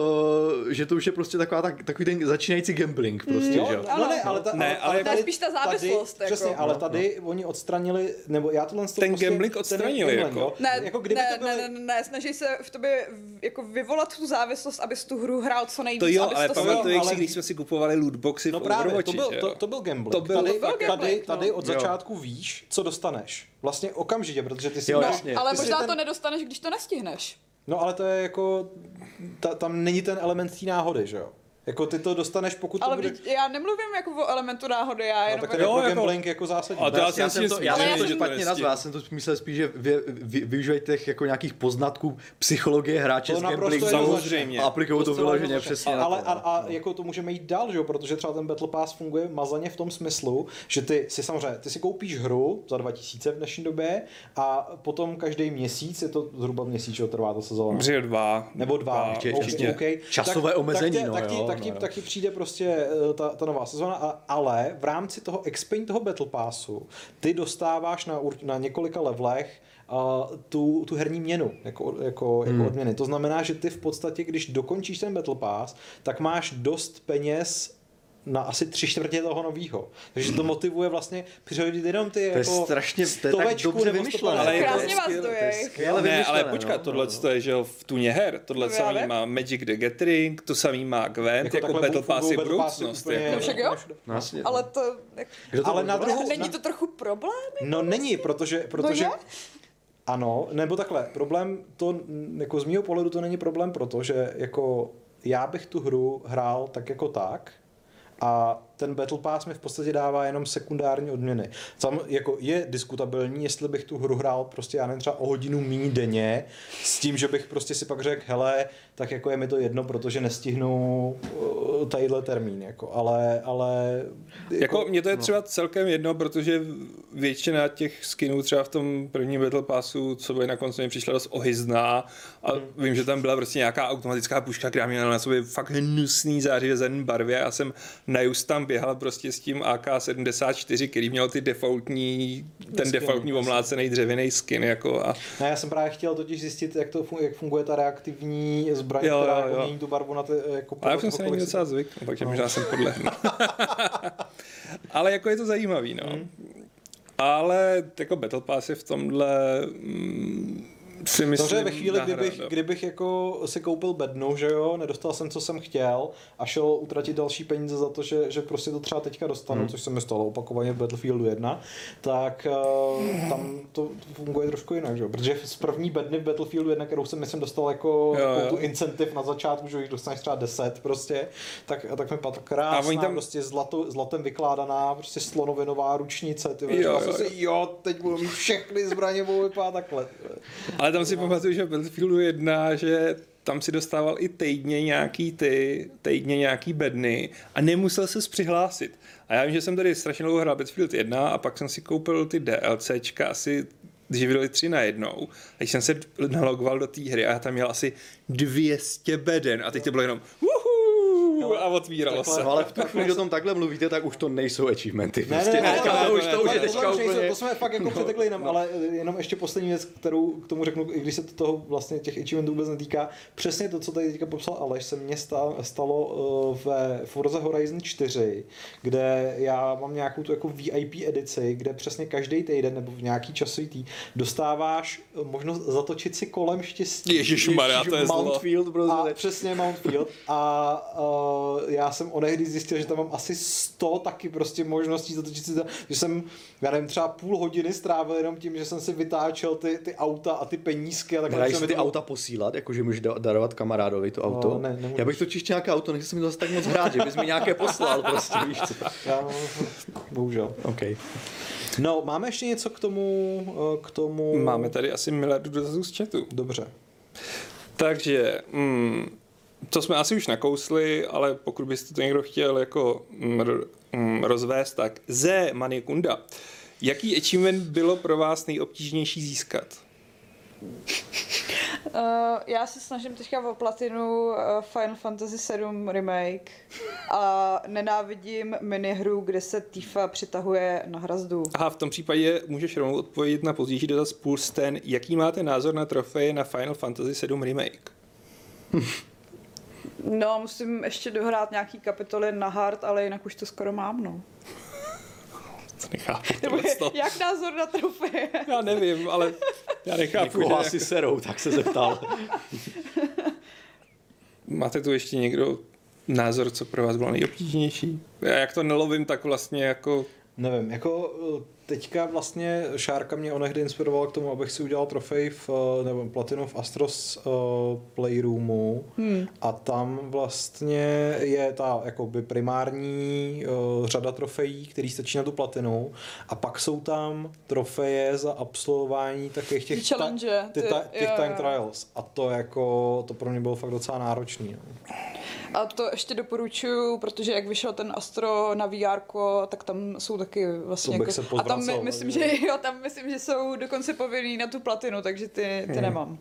uh, že to už je prostě taková, tak, takový ten začínající gambling prostě, jo, že jo. No ne, ale, ta, ne, ale, ale, spíš ta závislost. Tady, jako. Přesně, ale tady oni odstranili, nebo já tohle Ten prostě, gambling odstranili, ten jako. Ne, jako kdyby ne, to byly... ne, ne, ne, snaží se v tobě jako vyvolat tu závislost, abys tu hru hrál co nejvíc. To jo, ale si, když jsme si kupovali lootboxy no v právě, Overwatchi, to byl, že to, jo? to byl gambling. To byl- tady, to byl tady, gambling, tady no. od začátku víš, co dostaneš. Vlastně okamžitě, protože ty si... Jo, máš- jasně. Ale ty možná ten- to nedostaneš, když to nestihneš. No ale to je jako... Ta, tam není ten element té náhody, že jo? Jako ty to dostaneš, pokud Ale to bude... já nemluvím jako o elementu náhody, já No, jenom... tak jako- jako, Jo, jako- gambling jako zásadní. A to já, já jsem to, já Ale jsem to špatně nazval, já jsem to myslel spíš, že vy, vy, využívají těch jako nějakých poznatků psychologie hráče To z gamblingu Samozřejmě. a aplikují to vyloženě přesně na Ale to, a, no. a jako to můžeme jít dál, že jo? protože třeba ten Battle Pass funguje mazaně v tom smyslu, že ty si samozřejmě, ty si koupíš hru za 2000 v dnešní době a potom každý měsíc, je to zhruba měsíc, že trvá ta sezóna. Přijde dva. Nebo dva, Ještě- OK, ještě OK. časové tak, omezení, tak, tě, no jo, tak, no ti, jo. tak ti přijde prostě eh, ta, ta nová sezóna, a, ale v rámci toho expení toho Battle Passu ty dostáváš na, na několika levelech uh, tu, tu herní měnu jako, jako, jako Hmm. odměny. To znamená, že ty v podstatě, když dokončíš ten Battle Pass, tak máš dost peněz na asi tři čtvrtě toho novýho. Takže to motivuje vlastně přiřadit jenom ty To je jako strašně, to je tak stovečku dobře nebo vymyšlené. 150. Ale je to Krásně vás to je skvěle Ne, ale počkat, no, tohle no. to je, že jo, v tuně her, tohle To samý má Magic the Gathering, to samý má Gwent, jako, jako Battle Pass je budoucnost. Jako. No však jo. No, jasně. Ale to... Jak... Kdo to Ale na druhou- Není to trochu problém? No není, protože, protože je? ano, nebo takhle, problém to, jako z mýho pohledu to není problém, protože jako já bych tu hru hrál tak jako tak a ten Battle Pass mi v podstatě dává jenom sekundární odměny. Sam, jako je diskutabilní, jestli bych tu hru hrál prostě, já nevím, třeba o hodinu méně denně, s tím, že bych prostě si pak řekl, hele, tak jako je mi to jedno, protože nestihnu uh, tadyhle termín, jako, ale, ale Jako mně to je třeba celkem jedno, protože většina těch skinů třeba v tom prvním Battle Passu, co by na konci mi přišla dost ohyzná a vím, že tam byla prostě nějaká automatická puška, která měla na sobě fakt hnusný zářivé zelené barvě a já jsem na just tam běhal prostě s tím AK-74, který měl ty defaultní, ten Skin, defaultní omlácený dřevěný skin jako a Ne, já jsem právě chtěl totiž zjistit, jak, to funguje, jak funguje ta reaktivní zbraň, Jo, která jo, jako jo. mění tu barvu na ty, jako ale já jsem jako se na ní docela zvykl, takže možná jsem podlehnul. ale jako je to zajímavý, no. Hmm. Ale jako Battle Pass je v tomhle mm, si myslím Samozřejmě ve chvíli, nahra, kdybych, no. kdybych jako si koupil bednu, že jo, nedostal jsem, co jsem chtěl a šel utratit další peníze za to, že, že prostě to třeba teďka dostanu, hmm. což se mi stalo opakovaně v Battlefieldu 1, tak uh, tam to funguje trošku jinak, že jo, protože z první bedny v Battlefieldu 1, kterou jsem myslím dostal jako, Jo, jako jo. tu incentiv na začátku, že jich dostaneš třeba 10 prostě, tak, tak mi padla krásná, A oni tam... prostě zlato, zlatem vykládaná, prostě slonovinová ručnice, ty Jo, jo, jo. jo, teď budu mít všechny zbraně, budou vypadat takhle. Ale tam si pamatuju, že v Battlefieldu 1, že tam si dostával i týdně nějaký ty, týdně nějaký bedny a nemusel se přihlásit. A já vím, že jsem tady strašně dlouho hrál Battlefield 1 a pak jsem si koupil ty DLCčka asi když vydali tři na jednou, a když jsem se nalogoval do té hry a já tam měl asi 200 beden a teď to bylo jenom uhu, a otvíralo se. No, ale v tu chvíli, o tom takhle mluvíte, tak už to nejsou achievementy. Ne, ne, ne, ne, to už to už je teďka úplně... To jsme fakt jako přetekli jinam, ale jenom ještě poslední věc, kterou k tomu řeknu, i když se to toho vlastně těch achievementů vůbec netýká, přesně to, co tady teďka popsal Aleš, se mně stalo ve Forza Horizon 4, kde já mám nějakou tu jako VIP edici, kde přesně každý týden nebo v nějaký časový tý dostáváš možnost zatočit si kolem štěstí. Ježíš Maria, to je Mountfield, prostě. A přesně Mountfield. A uh, já jsem onehdy zjistil, že tam mám asi 100 taky prostě možností zatočit si to, že jsem, já nevím, třeba půl hodiny strávil jenom tím, že jsem si vytáčel ty, ty auta a ty penízky. A tak Dají se ty to... auta posílat, jakože můžeš darovat kamarádovi to auto? No, ne, já bych totiž nějaké auto, nechci se mi to zase tak moc hrát, že bys mi nějaké poslal prostě, víš co. Já, bohužel. Okay. No, máme ještě něco k tomu, eh, k tomu... Máme tady asi miliardu dotazů z chatu. Dobře. Takže, mm, to jsme asi už nakousli, ale pokud byste to někdo chtěl jako mm, rozvést, tak ze Manikunda. Jaký achievement bylo pro vás nejobtížnější získat? Uh, já se snažím teďka o platinu uh, Final Fantasy 7 Remake a nenávidím minihru, kde se Tifa přitahuje na hrazdu. Aha, v tom případě můžeš rovnou odpovědět na pozdější dotaz Pulsten. Jaký máte názor na trofeje na Final Fantasy 7 Remake? no, musím ještě dohrát nějaký kapitoly na hard, ale jinak už to skoro mám, no. To nechápu. to. Jak názor na trofeje? Já nevím, ale já nechápu. Někoho že... asi serou, tak se zeptal. Máte tu ještě někdo názor, co pro vás bylo nejobtížnější? Já jak to nelovím, tak vlastně jako... Nevím, jako teďka vlastně Šárka mě onehdy inspiroval k tomu, abych si udělal trofej v, eh, nebo platinu v Astros uh, Playroomu hmm. a tam vlastně je ta jakoby primární uh, řada trofejí, který stačí na tu platinu a pak jsou tam trofeje za absolvování takových těch, Challenge, ta, ty, ty, těch time trials a to jako, to pro mě bylo fakt docela náročný. No. A to ještě doporučuju, protože jak vyšel ten Astro na VR, tak tam jsou taky vlastně jako, a tam my, myslím, že jo, tam myslím, že jsou dokonce povinný na tu platinu, takže ty, ty hmm. nemám.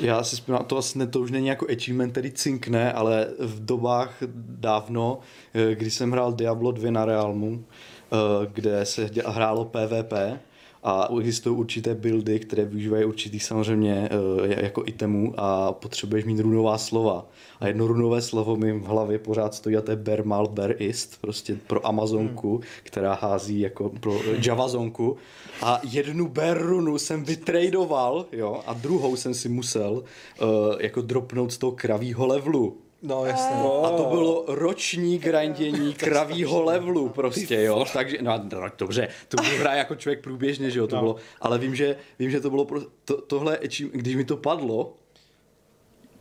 Já si vzpomínám, to vlastně to už není jako achievement, který cinkne, ale v dobách dávno, eh, kdy jsem hrál Diablo 2 na Realmu, eh, kde se hrálo PvP, a existují určité buildy, které využívají určitý samozřejmě uh, jako itemů a potřebuješ mít runová slova. A jedno runové slovo mi v hlavě pořád stojí a to je Bermal Berist, prostě pro Amazonku, hmm. která hází jako pro Javazonku. A jednu Ber runu jsem vytradoval, jo, a druhou jsem si musel uh, jako dropnout z toho kravího levelu. No jasně. A to bylo roční grindění kravího levelu prostě, jo. Takže, no, no dobře, to bylo hra jako člověk průběžně, že jo, to no. bylo, ale vím, že, vím, že to bylo, pro, to, tohle, když mi to padlo,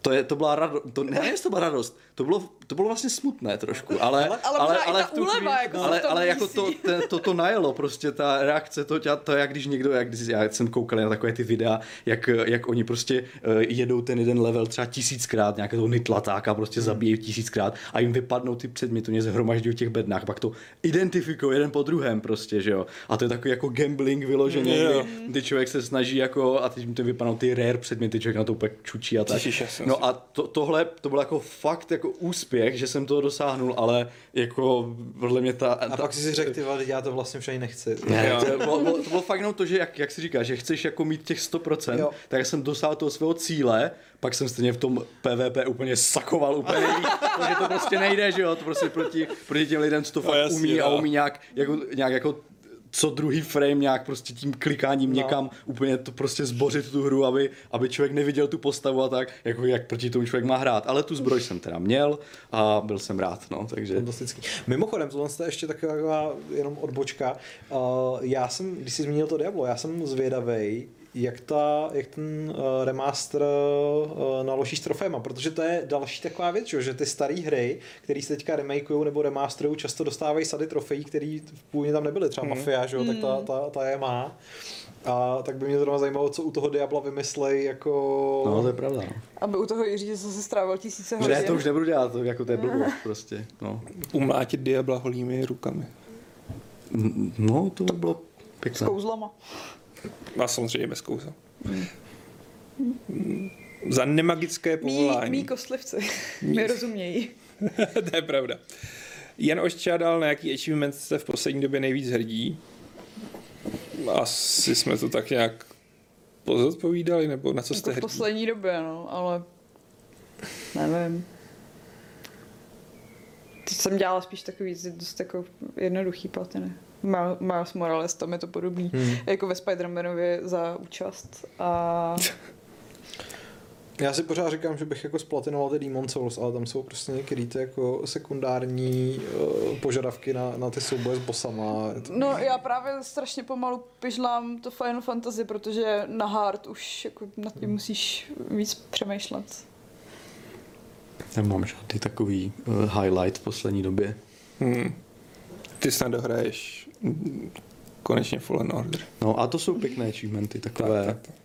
to, je, to byla radost, to, ne, jestli to byla radost, to bylo, to bylo vlastně smutné trošku, ale, ale, ale, ale, ale, v tu úleva, chvíli, jako ale, ale jako to, to, to, to najelo prostě, ta reakce, to, to jak když někdo, jak když, já jsem koukal na takové ty videa, jak, jak oni prostě uh, jedou ten jeden level třeba tisíckrát, nějaké toho nitlatáka prostě hmm. zabíjí tisíckrát a jim vypadnou ty předměty, oni zhromažďují v těch bednách, pak to identifikují jeden po druhém prostě, že jo. A to je takový jako gambling vyložený, mm, kdy, kdy člověk se snaží jako, a teď mi to vypadnou ty rare předměty, člověk na to úplně čučí a tak. No a to, tohle, to bylo jako fakt jako úspěch, že jsem toho dosáhnul, ale jako podle mě ta... A ta, pak si řekl, ty vole, já to vlastně však nechci. Ne, to, bylo, to bylo fakt jenom to, že jak, jak si říkáš, že chceš jako mít těch 100%, jo. tak jsem dosáhl toho svého cíle, pak jsem stejně v tom PvP úplně sakoval úplně líp, protože to prostě nejde, že jo, to prostě proti, proti těm lidem, co to no, fakt jasný, umí jo. a umí nějak, jako, nějak jako co druhý frame nějak prostě tím klikáním no. někam úplně to prostě zbořit tu hru, aby, aby člověk neviděl tu postavu a tak, jako jak proti tomu člověk má hrát. Ale tu zbroj jsem teda měl a byl jsem rád, no, takže... Fantastický. Mimochodem, tohle je ještě taková jenom odbočka. Uh, já jsem, když jsi zmínil to Diablo, já jsem zvědavý, jak, ta, jak ten uh, remaster uh, naloží s troféma, protože to je další taková věc, že ty staré hry, které se teďka remakeují nebo remasterují, často dostávají sady trofejí, které v původně tam nebyly, třeba mm. Mafia, že jo, mm. tak ta, ta, ta je má. A tak by mě zrovna zajímalo, co u toho Diabla vymyslej, jako... No, to je pravda. No. Aby u toho Jiří zase strávil tisíce hodin. Ne, to už nebudu dělat, to, jako to je blbost prostě. No. Umlátit Diabla holými rukami. No, to by bylo pěkné. S kouzlama. A samozřejmě bez kouza. za nemagické povolání. Mí, mí kostlivci mi rozumějí. to je pravda. Jan Oščádal, na jaký achievement jste v poslední době nejvíc hrdí? Asi jsme to tak nějak pozodpovídali, nebo na co jste jako v poslední době, no, ale nevím. Teď jsem dělala spíš takový dost jako jednoduchý platiny. Miles Morales, tam je to podobný, hmm. jako ve Spider-Manovi za účast. A já si pořád říkám, že bych jako splatinoval ty Demon Souls, ale tam jsou prostě některé ty jako sekundární uh, požadavky na, na ty souboje s bossama. No já právě strašně pomalu pižlám to Final Fantasy, protože na hard už jako nad tím musíš víc přemýšlet. Nemám žádný takový uh, highlight v poslední době. Hmm. Ty snad dohraješ konečně Fallen Order. No a to jsou pěkné achievementy, takové. Tak, tak, tak.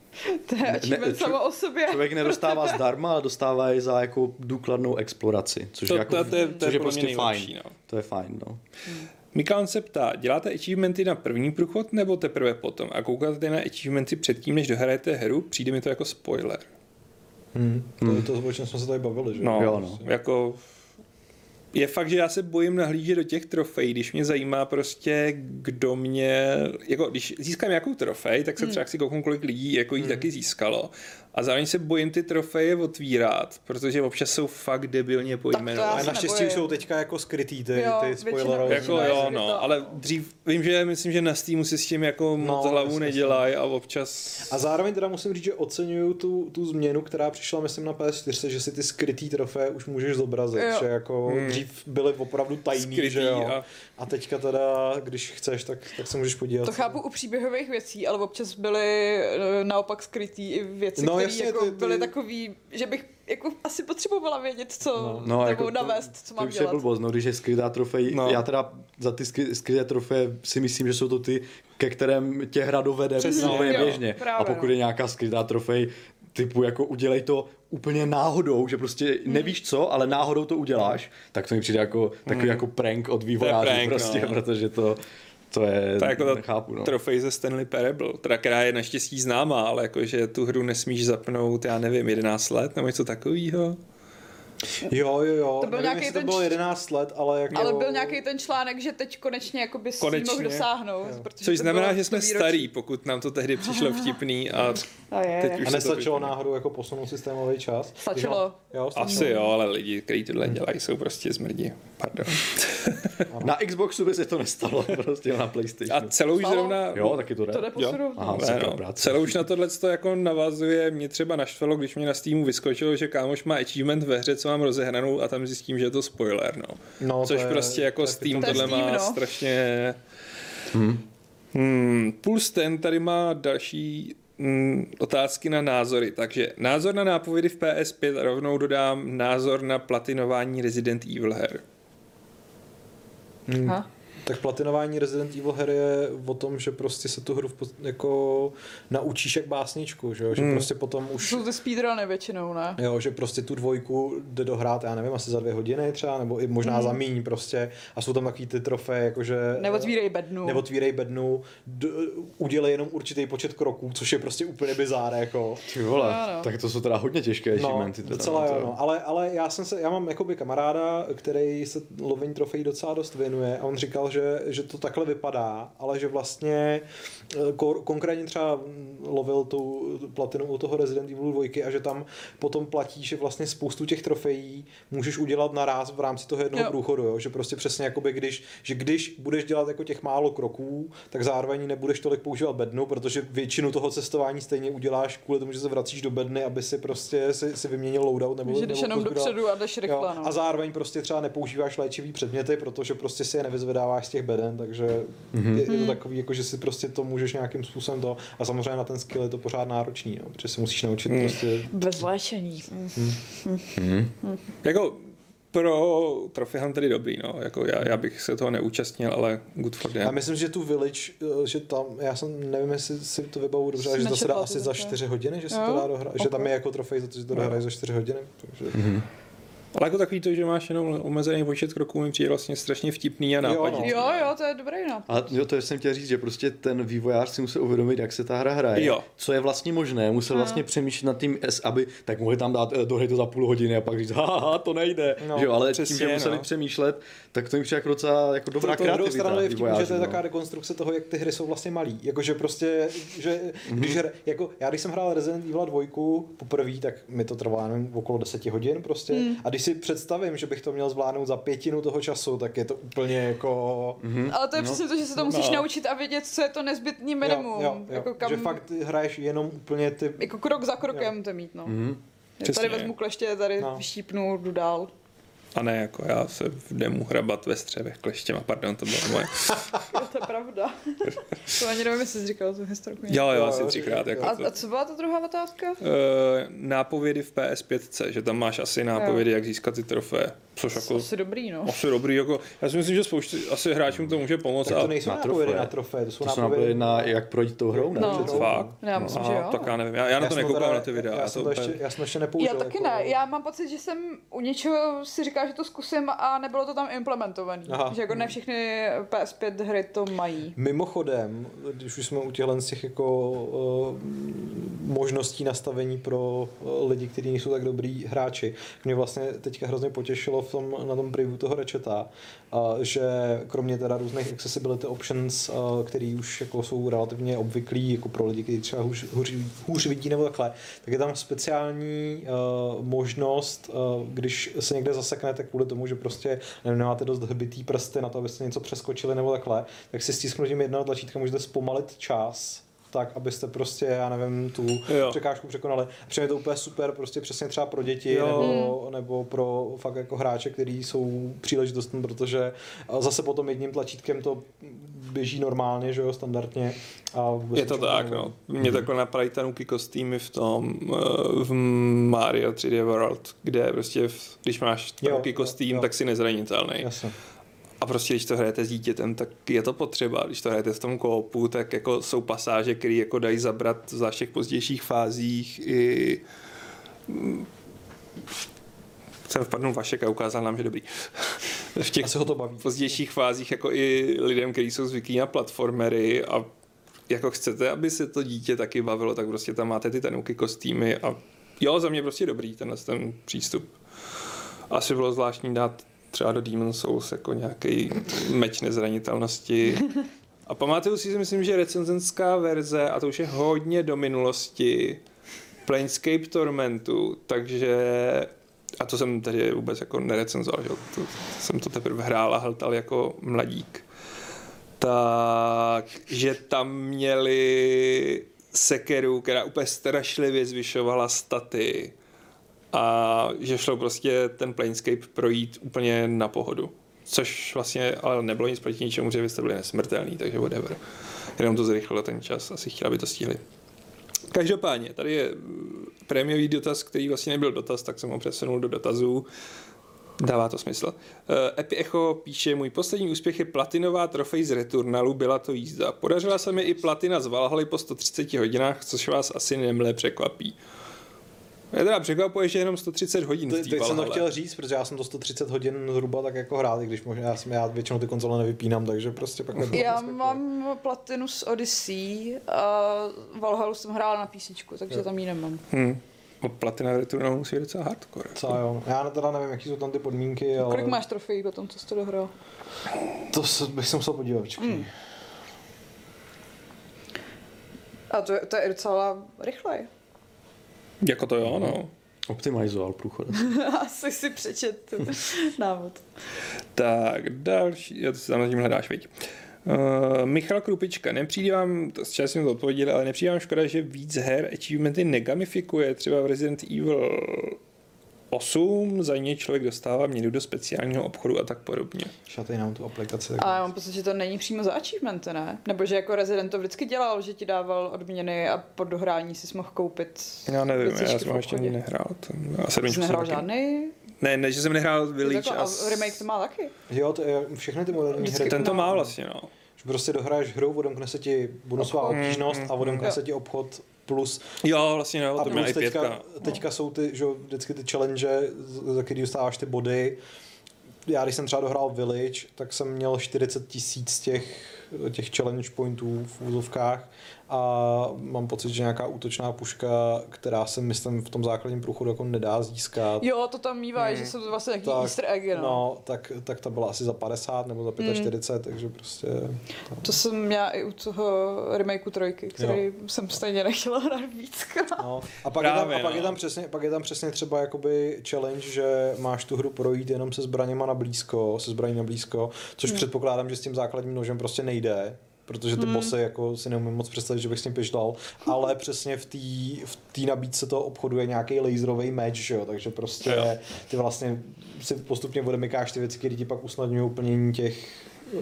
To je achievement ne, samo o sobě. Člověk nedostává zdarma, ale dostává je za jako důkladnou exploraci, což to, je, jako, to, to, je, to což je, je prostě nejlepší, fajn. No. To je fajn, no. Hmm. Mikal se ptá, děláte achievementy na první průchod nebo teprve potom? A koukáte na achievementy předtím, než dohrajete hru? Přijde mi to jako spoiler. Hmm. To, to, to, o čem jsme se tady bavili, že? No, jo, no. jako je fakt, že já se bojím nahlížet do těch trofejí, když mě zajímá prostě, kdo mě, jako když získám nějakou trofej, tak se hmm. třeba si kouknu, kolik lidí jako jí hmm. taky získalo a zároveň se bojím ty trofeje otvírat, protože občas jsou fakt debilně pojmenované. A naštěstí jsou teďka jako skrytý ty, jo, ty spoilerové. Jako jo, no, ale dřív, vím, že myslím, že na Steamu si s tím jako no, moc hlavu nedělají a občas... A zároveň teda musím říct, že oceňuju tu, tu změnu, která přišla myslím na PS4, že si ty skrytý trofeje už můžeš zobrazit, jo. že jako hmm. dřív byly opravdu tajný, Skrytý že jo. A... a teďka teda, když chceš, tak, tak se můžeš podívat. To chápu u příběhových věcí, ale občas byly eh, naopak skrytý i věci, no, jasně, jako ty, ty... byly takový, že bych jako asi potřebovala vědět, co no, no, nebo jako navést, to, co mám to dělat. To blbost, no, když je skrytá trofej, no. já teda za ty skryté trofeje si myslím, že jsou to ty, ke kterém tě hra dovede Přesně, no, běžně. Právě, a pokud no. je nějaká skrytá trofej, typu jako udělej to úplně náhodou, že prostě hmm. nevíš co, ale náhodou to uděláš, tak to mi přijde jako takový hmm. jako prank od vývojářů prostě, no. protože to to je, to je jako nechápu, no. trofej ze Stanley Parable, teda, která je naštěstí známá, ale jakože tu hru nesmíš zapnout, já nevím, 11 let nebo něco takového. Jo, jo, jo. To byl Nevím, nějaký ten to bylo 11 let, ale jako... Ale byl nějaký ten článek, že teď konečně jako by konečně. mohl dosáhnout. Což znamená, že jsme starý, pokud nám to tehdy přišlo vtipný a, a, je, teď už a nestačilo náhodou jako posunout systémový čas? Stačilo. Jo, stačilo. Asi jo, ale lidi, kteří tohle dělají, jsou prostě zmrdí. Pardon. na Xboxu by se to nestalo, prostě na PlayStation. A celou už zrovna... Jo, taky to jde. To jde jo? Aha, ne, no. Celou už na tohle to jako navazuje. Mě třeba naštvalo, když mě na Steamu vyskočilo, že kámoš má achievement ve hře, co mám rozehranou a tam zjistím, že je to spoiler, no. no Což je, prostě jako to Steam to tohle má no. strašně... Hmm. Hmm, Puls ten tady má další mm, otázky na názory. Takže názor na nápovědy v PS5 rovnou dodám názor na platinování Resident Evil her. Hmm. Tak platinování Resident Evil her je o tom, že prostě se tu hru jako naučíš jak básničku, že, že hmm. prostě potom už... Jsou to speedruny většinou, ne? Jo, že prostě tu dvojku jde dohrát, já nevím, asi za dvě hodiny třeba, nebo i možná hmm. za míň prostě a jsou tam takový ty trofeje, jakože... Neotvírej bednu. Neotvírej bednu, d- udělej jenom určitý počet kroků, což je prostě úplně bizár, jako. Ty vole, no, no. tak to jsou teda hodně těžké no, achievementy. Teda, docela no, jo, no. Ale, ale já jsem se, já mám jakoby kamaráda, který se lovení trofejí docela dost věnuje a on říkal, že, že to takhle vypadá, ale že vlastně eh, konkrétně třeba lovil tu platinu u toho Resident Evil 2 a že tam potom platí, že vlastně spoustu těch trofejí můžeš udělat naraz v rámci toho jednoho jo. průchodu, jo? že prostě přesně jakoby když, že když budeš dělat jako těch málo kroků, tak zároveň nebudeš tolik používat bednu, protože většinu toho cestování stejně uděláš kvůli tomu, že se vracíš do bedny, aby si prostě si, si vyměnil loadout nebo, že jdeš jenom dopředu a jdeš rychle. No. A zároveň prostě třeba nepoužíváš léčivý předměty, protože prostě si je nevyzvedáváš z těch beden takže mm-hmm. je, je to mhm. takový, jako, že si prostě to můžeš nějakým způsobem to, a samozřejmě na ten skill je to pořád náročný, jo, protože si musíš naučit mm. prostě... Bez léčení. Mm. Mm. Mm. Jako pro Trophy Huntery dobrý, no. Jako já, já, bych se toho neúčastnil, ale good for them. Já myslím, že tu Village, eh, že tam, já jsem, nevím, jestli si to vybavu dobře, ale že to se dá asi za 4 hodiny, že se to dá dohrát, okay. že tam je jako trofej za to, že to dohraješ za 4 hodiny. Takže... Mm-hmm. Ale jako takový to, že máš jenom omezený počet kroků, mi přijde vlastně strašně vtipný a nápadný. Jo, no. jo, to je dobrý nápad. Ale jo, to jsem chtěl říct, že prostě ten vývojář si musel uvědomit, jak se ta hra hraje. Jo. Co je vlastně možné, musel vlastně přemýšlet nad tím, aby tak mohli tam dát do hry to za půl hodiny a pak říct, haha, to nejde. No, že jo, ale přesně, tím, že museli no. přemýšlet, tak to mi přijde jako docela jako dobrá to, to kreativita. stranu je vtipný, že to je no. taková dekonstrukce toho, jak ty hry jsou vlastně malý. Jakože prostě, že mm-hmm. když hra, jako, já když jsem hrál Resident Evil 2 poprvé, tak mi to trvalo okolo 10 hodin prostě. Mm. A když si představím, že bych to měl zvládnout za pětinu toho času, tak je to úplně jako... Mm-hmm. Ale to je no. přesně to, že se to musíš no. naučit a vědět, co je to nezbytný minimum. Jo, jo, jo. Jako kam... Že fakt hraješ jenom úplně ty... Jako krok za krokem jo. to mít, no. Mm-hmm. Tady vezmu kleště, tady no. vyštípnu, jdu dál. A ne jako já se v demu hrabat ve střevech kleštěma, pardon, to bylo moje. to je pravda. to ani nevím, jestli jsi říkal tu historku. Jo, jo, asi třikrát. Jako a, a, co byla ta druhá otázka? Uh, nápovědy v PS5, že tam máš asi nápovědy, jo. jak získat ty trofeje. Což jako, asi dobrý, no. Asi dobrý, jako, já si myslím, že spoustu asi hráčům to může pomoct. Tak to nejsou na nápovědy na trofeje, to jsou, to jsou nápovědy na jak projít tou hrou, ne? No. Fakt? Já myslím, no. že jo. Tak já nevím, já, já na to nekoukám na ty videa. Já, jsem to ještě, já jsem ještě nepoužil. Já taky jako... ne, já mám pocit, že jsem u něčeho si říkal, že to zkusím a nebylo to tam implementované. Že jako ne všechny PS5 hry to mají. Mimochodem, když už jsme u těchhle z těch jako uh, možností nastavení pro uh, lidi, kteří nejsou tak dobrý hráči, mě vlastně teďka hrozně potěšilo v tom, na tom preview toho Ratcheta, že kromě teda různých accessibility options, které už jako jsou relativně obvyklý jako pro lidi, kteří třeba hůř, hůř, hůř vidí nebo takhle, tak je tam speciální možnost, když se někde zaseknete kvůli tomu, že prostě nemáte dost hbitý prsty na to, abyste něco přeskočili nebo takhle, tak si stisknutím jednoho tlačítka můžete zpomalit čas tak, abyste prostě, já nevím, tu jo. překážku překonali. Přijde to úplně super, prostě přesně třeba pro děti nebo, hmm. nebo pro fakt jako hráče, kteří jsou příležitostní, protože zase potom jedním tlačítkem to běží normálně, že jo, standardně. A je to tak, no. Mě takhle napadají tanuky kostýmy v tom, eh, v Mario 3D World, kde prostě, v, když máš tanuky kostým, jo, jo. tak si nezranitelný. Jasně. A prostě, když to hrajete s dítětem, tak je to potřeba. Když to hrajete v tom koopu, tak jako jsou pasáže, které jako dají zabrat za všech pozdějších fázích i jsem vpadnul Vašek a ukázal nám, že dobrý. v těch ho to baví. pozdějších fázích jako i lidem, kteří jsou zvyklí na platformery a jako chcete, aby se to dítě taky bavilo, tak prostě tam máte ty tenouky kostýmy a jo, za mě prostě dobrý tenhle ten přístup. Asi bylo zvláštní dát třeba do Demon Souls jako nějaký meč nezranitelnosti. A pamatuju si, myslím, že recenzenská verze, a to už je hodně do minulosti, Planescape Tormentu, takže a to jsem tady vůbec jako nerecenzoval, že? To, jsem to teprve hrál a hltal jako mladík. Tak, že tam měli sekeru, která úplně strašlivě zvyšovala staty a že šlo prostě ten Planescape projít úplně na pohodu. Což vlastně ale nebylo nic proti ničemu, že vy jste byli nesmrtelný, takže whatever. Jenom to zrychlilo ten čas, asi chtěla, aby to stihli. Každopádně, tady je prémiový dotaz, který vlastně nebyl dotaz, tak jsem ho přesunul do dotazů. Dává to smysl. Uh, Epi Echo píše, můj poslední úspěch je platinová trofej z Returnalu, byla to jízda. Podařila se mi i platina z Valhaly po 130 hodinách, což vás asi nemle překvapí. Mě teda překvapuje, že jenom 130 hodin Teď, teď jsem to chtěl říct, protože já jsem to 130 hodin zhruba tak jako hrál, i když možná já, jsem, já většinou ty konzole nevypínám, takže prostě pak nebylo Já mám platinu z Odyssey a Valhalu jsem hrála na PC, takže jo. tam ji nemám. Hmm. Platina Return musí docela hardcore. Co jo. Já teda nevím, jaký jsou tam ty podmínky, ale... Kolik máš trofejí po tom, co jsi to dohrál? To se, bych se musel podívat, Hmm. A to, to je docela rychle. Jako to jo, no. Optimalizoval průchod. Asi si přečet návod. tak, další, jo, to si tam tím hledáš, viď. Uh, Michal Krupička, nepřijde vám, to s jsem to odpověděl, ale nepřijde vám škoda, že víc her achievementy negamifikuje, třeba v Resident Evil 8 za ně člověk dostává měnu do speciálního obchodu a tak podobně. Šatej nám tu aplikaci. Tak ale mám pocit, že to není přímo za achievementy, ne? Nebo že jako Resident to vždycky dělal, že ti dával odměny a po dohrání si mohl koupit Já nevím, já jsem ještě ani nehrál. Ten, a Jsi nehrál žádný? Ne, ne, že jsem nehrál Village. a... a remake to má taky. Jo, to je, všechny ty moderní hry. Ten to má vlastně, no. Že prostě dohraješ hru, odemkne se ti bonusová obtížnost mm, a odemkne se ti obchod plus... Jo, vlastně no, to plus teďka, pětka. teďka jsou ty, že vždycky ty challenge, za který dostáváš ty body. Já když jsem třeba dohrál Village, tak jsem měl 40 tisíc těch, těch challenge pointů v úzovkách a mám pocit, že nějaká útočná puška, která se myslím v tom základním průchodu jako nedá získat. Jo, to tam mívá, hmm. že jsou to vlastně nějaký tak, easter eggy, no. no. tak, tak ta byla asi za 50 nebo za 45, hmm. takže prostě... Tam. To jsem měla i u toho remakeu trojky, který jo. jsem stejně nechtěla hrát víc. No. A, pak, Právě, je tam, a pak, no. je tam přesně, pak je tam přesně třeba jakoby challenge, že máš tu hru projít jenom se zbraněma na blízko, se zbraní na blízko, což hmm. předpokládám, že s tím základním nožem prostě nejde, protože ty hmm. bosy jako si neumím moc představit, že bych s ním pišlal, ale přesně v té v tý nabídce toho obchodu je nějaký laserový meč, že jo? takže prostě jo. ty vlastně si postupně odemykáš ty věci, které ti pak usnadňují plnění těch,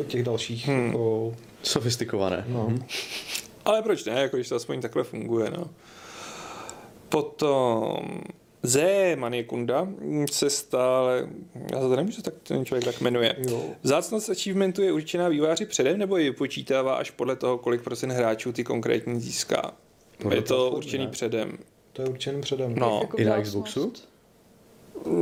těch dalších hmm. jako... Sofistikované. No. Hmm. Ale proč ne, jako když to aspoň takhle funguje, no. Potom Ze Maniekunda se stále, já to nevím, že tak ten člověk tak jmenuje. Jo. Vzácnost achievementu je určená výváři předem, nebo ji počítává až podle toho, kolik procent hráčů ty konkrétní získá? Podle je to určený ne? předem. To je určený předem. No. Jako I na Xboxu?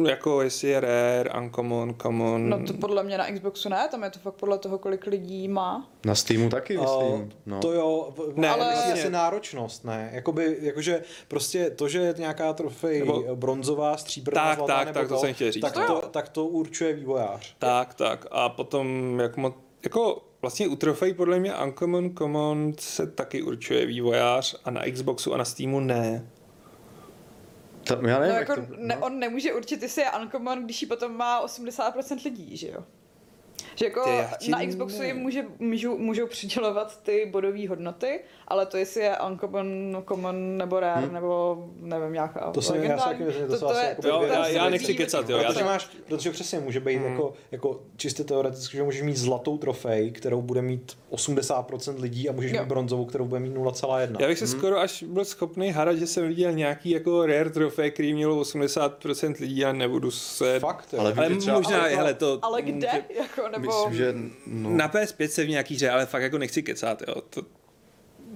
Jako jestli je rare, uncommon, common. No to podle mě na Xboxu ne, tam je to fakt podle toho, kolik lidí má. Na Steamu taky, myslím. Uh, no. To jo, ne, ale asi náročnost, ne. Jakoby, jakože prostě to, že je nějaká trofej Nebo... bronzová, stříbrná, tak, zlatá, tak, nebo tak, to, to jsem chtěl říct. Tak, to, tak to určuje vývojář. Tak, tak. A potom, jak mo- jako vlastně u trofej podle mě Uncommon Common se taky určuje vývojář a na Xboxu a na Steamu ne. To, já nevím, no, jako to, no. Ne, on nemůže určit, jestli je uncommon, když ji potom má 80% lidí, že jo? Že jako na Xboxu jim může, můžou, můžou přidělovat ty bodové hodnoty, ale to jestli je uncommon, common nebo rare, hmm. nebo nevím, nějaká To se já se taky myslím, to, to, to, je, jako to, já, já nechci kecat, jo. Protože, máš, protože přesně může být hmm. jako, jako čistě teoreticky, že můžeš mít zlatou trofej, kterou bude mít 80% lidí a můžeš jo. mít bronzovou, kterou bude mít 0,1. Já bych se hmm. skoro až byl schopný harat, že jsem viděl nějaký jako rare trofej, který mělo 80% lidí a nebudu se... Fakt, ale, ale možná, ale, hele, to... Ale kde? Jako, nebo Myslím, že no. Na PS5 se v nějaký hře, ale fakt jako nechci kecat, jo. To,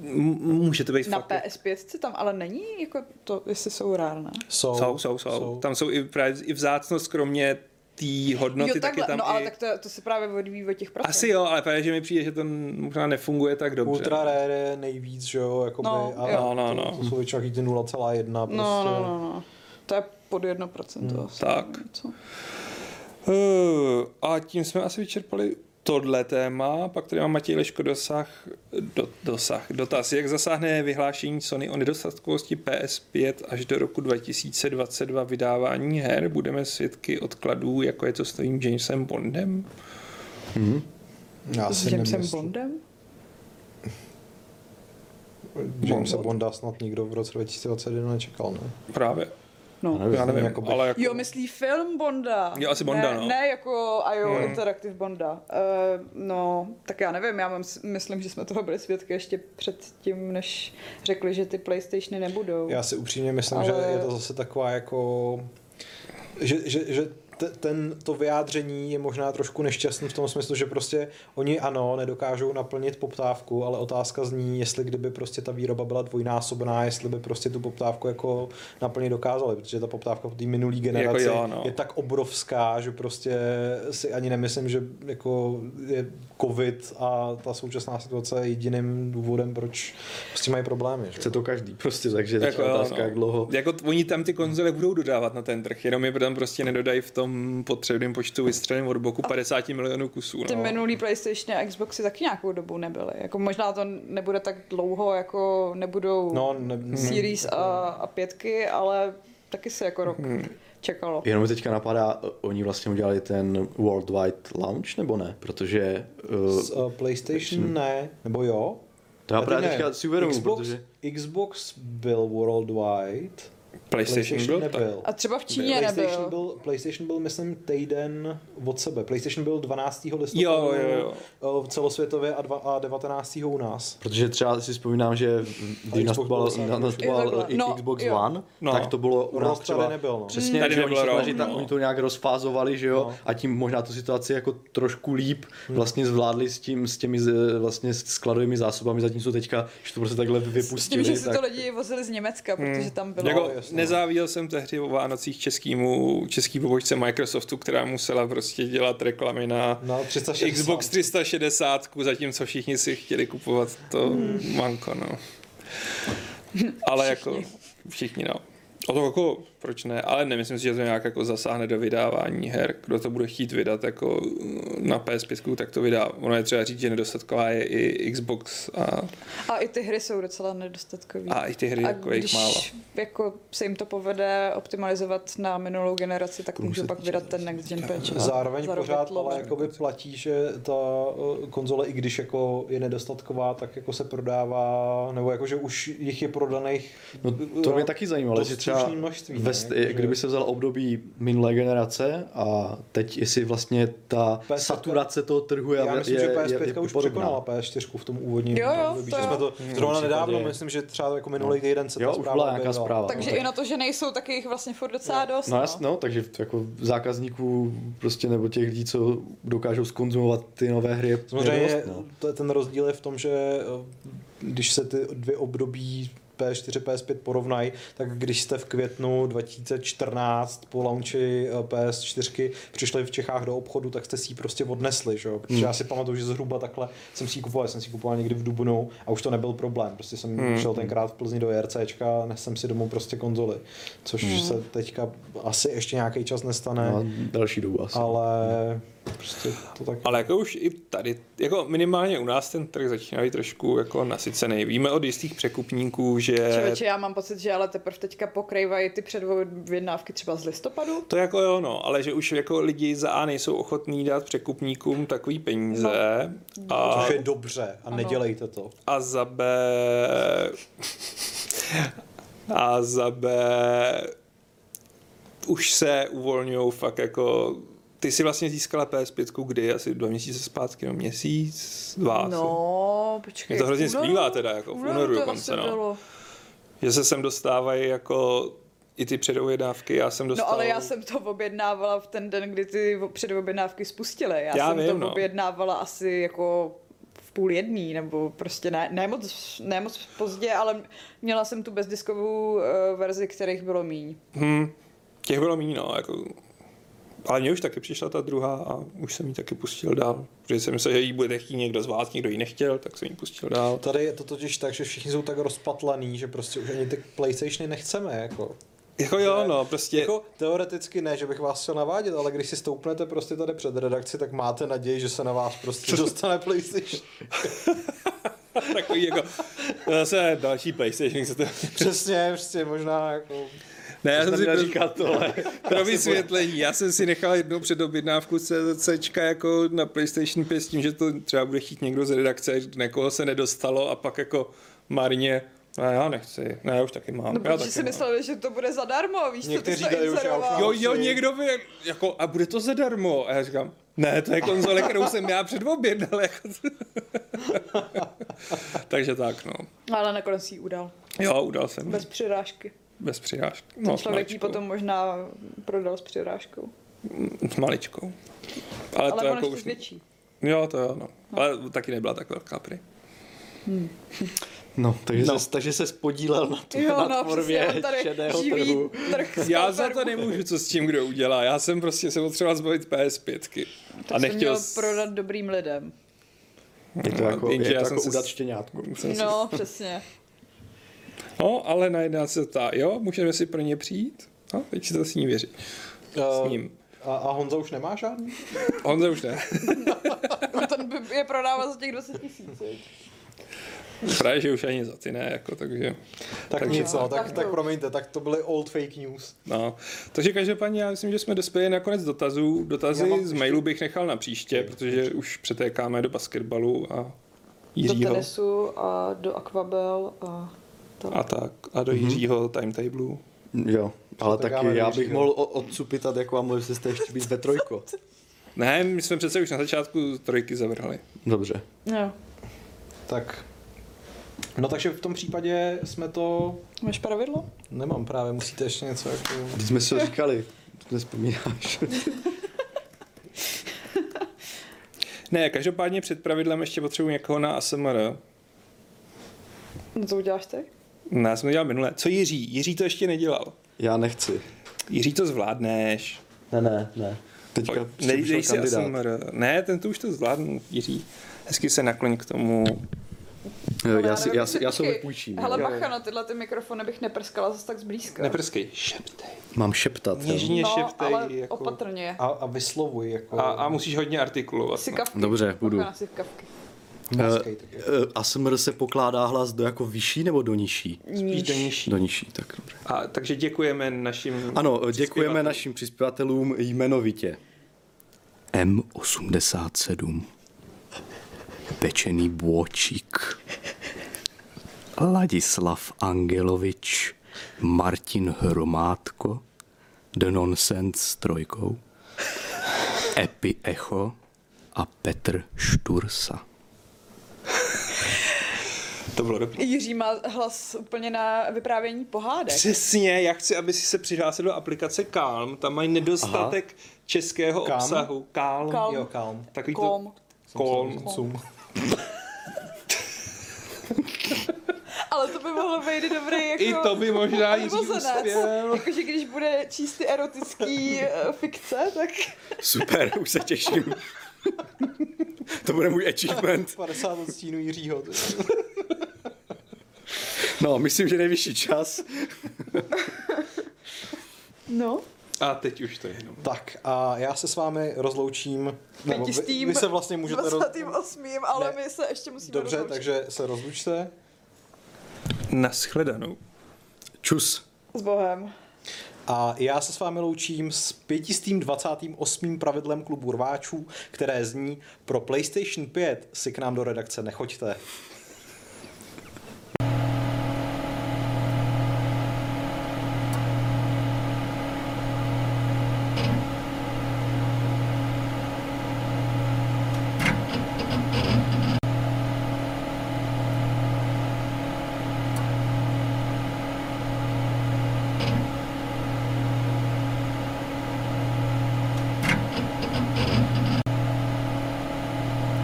může to být Na fakt... PS5 tam ale není, jako to, jestli jsou rárné. Jsou, jsou, jsou, jsou. jsou. Tam jsou i, právě, i vzácnost, kromě té hodnoty jo, taky tam no, i... ale tak to, to se právě odvíjí od těch procent. Asi jo, ale právě, že mi přijde, že to možná nefunguje tak dobře. Ultra rare je nejvíc, že jo, jakoby, no, ale jo. no, no, no. To, to jsou většinou ty 0,1 no, prostě. No, no, no, no. To je pod 1%. Hmm. Tak. Co? Uh, a tím jsme asi vyčerpali tohle téma, pak tady má Matěj Leško dosah, do, dosah, dotaz, jak zasáhne vyhlášení Sony o nedostatkovosti PS5 až do roku 2022 vydávání her, budeme svědky odkladů, jako je to s tím Jamesem Bondem? Hmm. Já s Jamesem Bondem? Jamesa Bonda snad nikdo v roce 2021 nečekal, ne? Právě. No. Nevím, já nevím, jako ale jako... Jo, myslí film Bonda. Jo, asi Bonda, ne, no. Ne jako IO hmm. Interactive Bonda. Uh, no, tak já nevím, já mám, myslím, že jsme toho byli svědky ještě před tím, než řekli, že ty Playstationy nebudou. Já si upřímně myslím, ale... že je to zase taková jako... Že, že, že ten, to vyjádření je možná trošku nešťastný v tom smyslu, že prostě oni ano, nedokážou naplnit poptávku, ale otázka zní, jestli kdyby prostě ta výroba byla dvojnásobná, jestli by prostě tu poptávku jako naplnit dokázali, protože ta poptávka po té minulý generaci jako jo, no. je tak obrovská, že prostě si ani nemyslím, že jako je covid a ta současná situace je jediným důvodem, proč prostě mají problémy. Že? Chce to každý prostě, takže jako, otázka, no. jak dlouho. Jako oni tam ty konzole budou dodávat na ten trh, jenom je tam prostě nedodají v tom tom potřebném počtu vystřelím od boku 50 milionů kusů. No. Ty minulý PlayStation a Xboxy taky nějakou dobu nebyly. Jako možná to nebude tak dlouho, jako nebudou no, ne, Series a, a pětky, ale taky se jako rok hmm. čekalo. Jenom mi teďka napadá, oni vlastně udělali ten worldwide launch, nebo ne? Protože... Uh, S, uh, PlayStation hmm. ne, nebo jo? To já právě teďka si uvědomuji, Xbox, protože... Xbox byl worldwide, PlayStation, PlayStation byl nebyl. A třeba v Číně PlayStation nebyl. byl. PlayStation byl, myslím, týden od sebe. PlayStation byl 12. listopadu jo, jo, jo. celosvětově a, dva, a 19. u nás. Protože třeba si vzpomínám, že když nastupoval, nastupoval no, Xbox jo. One, no. tak to bylo u nás třeba, nebyl. No. Přesně, tady že oni se snaží, no. oni to nějak rozfázovali, že jo, no. a tím možná tu situaci jako trošku líp hmm. vlastně zvládli s tím, s těmi vlastně skladovými zásobami, zatímco teďka, že to prostě takhle vypustili. S tím, že si tak... to lidi vozili z Německa, hmm. protože tam bylo... Jako, nezáviděl jsem tehdy o Vánocích českýmu, český pobočce Microsoftu, která musela prostě dělat reklamy na no, 360. Xbox 360, zatímco všichni si chtěli kupovat to hmm. manko, no. Ale jako všichni, no. O to jako, proč ne, ale nemyslím si, že to nějak jako zasáhne do vydávání her. Kdo to bude chtít vydat jako na PS5, tak to vydá. Ono je třeba říct, že nedostatková je i Xbox. A, a i ty hry jsou docela nedostatkové. A i ty hry, a jako když málo. jako se jim to povede optimalizovat na minulou generaci, tak můžu pak vydat ten Next Gen patch. Zároveň pořád ale jakoby platí, že ta eh, konzole, i když jako je nedostatková, tak jako se prodává, nebo jako, že už jich je prodaných. No, to mě taky zajímalo, že třeba třeba množství, ve, ne? kdyby se vzal období minulé generace a teď jestli vlastně ta PS5, saturace toho trhu je Já myslím, je, že PS5 je, je už překonala PS4 v tom úvodním jo, jo, období. To jsme to zrovna nedávno, myslím, že třeba jako minulý týden se jo, ta zpráva nějaká zpráva. Takže no, i na to, že nejsou, tak jich vlastně furt docela dost. No, no. no takže jako zákazníků prostě nebo těch lidí, co dokážou skonzumovat ty nové hry. Samozřejmě no. ten rozdíl je v tom, že eh, když se ty dvě období P4, PS5 porovnají, tak když jste v květnu 2014 po launchi eh, PS4 přišli v Čechách do obchodu, tak jste si ji prostě odnesli, že? protože hmm. já si pamatuju, že zhruba takhle jsem si ji kupoval, jsem si ji kupoval někdy v Dubnu a už to nebyl problém, prostě jsem hmm. šel tenkrát v Plzni do JRCčka a jsem si domů prostě konzoli, což hmm. se teďka asi ještě nějaký čas nestane. No, další dobu asi. Ale hmm Prostě to tak... Ale jako už i tady, jako minimálně u nás ten trh začíná být trošku jako nasycený. Víme od jistých překupníků, že... Člověče, já mám pocit, že ale teprve teďka pokrývají ty předvyjednávky třeba z listopadu. To jako jo, no, ale že už jako lidi za A nejsou ochotní dát překupníkům takový peníze. No. A... Což je dobře a ano. nedělejte to. A za B... a za B už se uvolňují fakt jako ty jsi vlastně získala PS5 kdy? Asi dva měsíce zpátky, no měsíc, dva No, počkej. Je to hrozně splývá teda, jako v únoru dokonce, no. Že se sem dostávají jako i ty předobjednávky, já jsem dostal... No ale já jsem to objednávala v ten den, kdy ty předobjednávky spustily. Já, já jsem vím, to no. objednávala asi jako v půl jedný, nebo prostě ne, ne, moc, ne moc pozdě, ale měla jsem tu bezdiskovou uh, verzi, kterých bylo míň. Hmm, těch bylo míň, no, jako ale mně už taky přišla ta druhá a už jsem ji taky pustil dál. Protože jsem myslel, že ji bude chtít někdo z vás, někdo ji nechtěl, tak jsem ji pustil dál. Tady je to totiž tak, že všichni jsou tak rozpatlaný, že prostě už ani ty PlayStationy nechceme, jako. Jako jo, no, prostě. Jako teoreticky ne, že bych vás chtěl navádět, ale když si stoupnete prostě tady před redakci, tak máte naději, že se na vás prostě dostane PlayStation. Takový jako, zase další PlayStation. Přesně, prostě možná jako ne, já jsem si pro, říkat tohle. pro vysvětlení, já jsem si nechal jednou předobjednávku CZCčka jako na PlayStation 5 s tím, že to třeba bude chtít někdo z redakce, někoho se nedostalo a pak jako marně ne, já nechci. Ne, já už taky mám. No, já taky si mám. myslel, že to bude zadarmo, víš, Někteří co ty to Jo, jo, někdo ví, jako, a bude to zadarmo. A já říkám, ne, to je konzole, kterou jsem já předobjednal. Jako... Takže tak, no. Ale nakonec si ji udal. Jo, udal jsem. Bez přirážky. Bez přirážky. No, Ten člověk ji potom možná prodal s přirážkou. S maličkou. Ale, Ale to jako už... větší. Jo, to jo, no. no. Ale taky nebyla tak velká prý. Hmm. No, takže, no. Se, takže se spodílel na, tu, jo, na no, tvorbě šedého trhu. Trh já za to nemůžu, co s tím kdo udělá. Já jsem prostě se potřeboval zbavit PS5. Tak a nechtěl měl prodat dobrým lidem. Je to jako, je to jako udat štěňátku. No, přesně. No, ale najedná se ta, jo, můžeme si pro ně přijít? No, teď si to s ní věří. Uh, s ním. A, a Honza už nemá žádný? Honza už ne. Ten by je prodával za těch 20 tisíc. Právě, že už ani za ty ne, jako, takže... Tak takže, nic, no, tak, tak, tak promiňte, tak to byly old fake news. No, takže každopádně já myslím, že jsme dospěli na konec dotazů. Dotazy z mailu bych nechal na příště, protože už přetékáme do basketbalu a Jiřího. Do tenisu a do akvabel a to. A tak. A do mm-hmm. Jiřího timetableu. Jo, ale tak taky já bych mohl odsupitat jako a mohli jste ještě být ve trojko. Ne, my jsme přece už na začátku trojky zavrhli. Dobře. Jo. Tak No takže v tom případě jsme to... Máš pravidlo? Nemám právě, musíte ještě něco jako... Když jsme si to říkali, to nespomínáš. ne, každopádně před pravidlem ještě potřebuji někoho na ASMR. No to uděláš ty? No, já jsem to dělal minule. Co Jiří? Jiří to ještě nedělal. Já nechci. Jiří to zvládneš. Ne, ne, ne. Teďka Nejdej si ASMR. Ne, ten to už to zvládnu, Jiří. Hezky se nakloň k tomu já, já, si, já, si, já se vypůjčím. Hele, bacha, na tyhle ty mikrofony bych neprskala zase tak zblízka. Neprskej, šeptej. Mám šeptat. Něžně no, šeptej. Ale jako, opatrně. A, a vyslovuj. Jako... A, a musíš hodně artikulovat. Sykavky. Dobře, budu. Bacha na sykavky. Uh, uh, ASMR se pokládá hlas do jako vyšší nebo do nižší? Spíš do nižší. Do nižší, tak dobře. A, takže děkujeme našim Ano, děkujeme našim přispěvatelům jmenovitě. M87 Pečený bůčík Ladislav Angelovič, Martin Hromádko, The Nonsense s trojkou, Epi Echo a Petr Štursa. To bylo dobré. Jiří má hlas úplně na vyprávění pohádek. Přesně, já chci, aby si se přihlásil do aplikace Calm, tam mají nedostatek Aha. českého Calm? obsahu. Calm. Calm. Jo, Calm. Takový Calm. to... Calm. Ale to by mohlo být dobrý jako... I to by možná Jiří Jakože když bude číst ty erotický uh, fikce, tak... Super, už se těším. To bude můj achievement. 50 odstínů Jiřího. no, myslím, že nejvyšší čas. no. A teď už to je jenom. Tak a já se s vámi rozloučím. Nebo vy, vy se vlastně můžete... 28. Roz... ale ne. my se ještě musíme Dobře, rozloučit. takže se rozlučte. Naschledanou. Čus. S Bohem. A já se s vámi loučím s 528. pravidlem klubu rváčů, které zní pro PlayStation 5 si k nám do redakce nechoďte.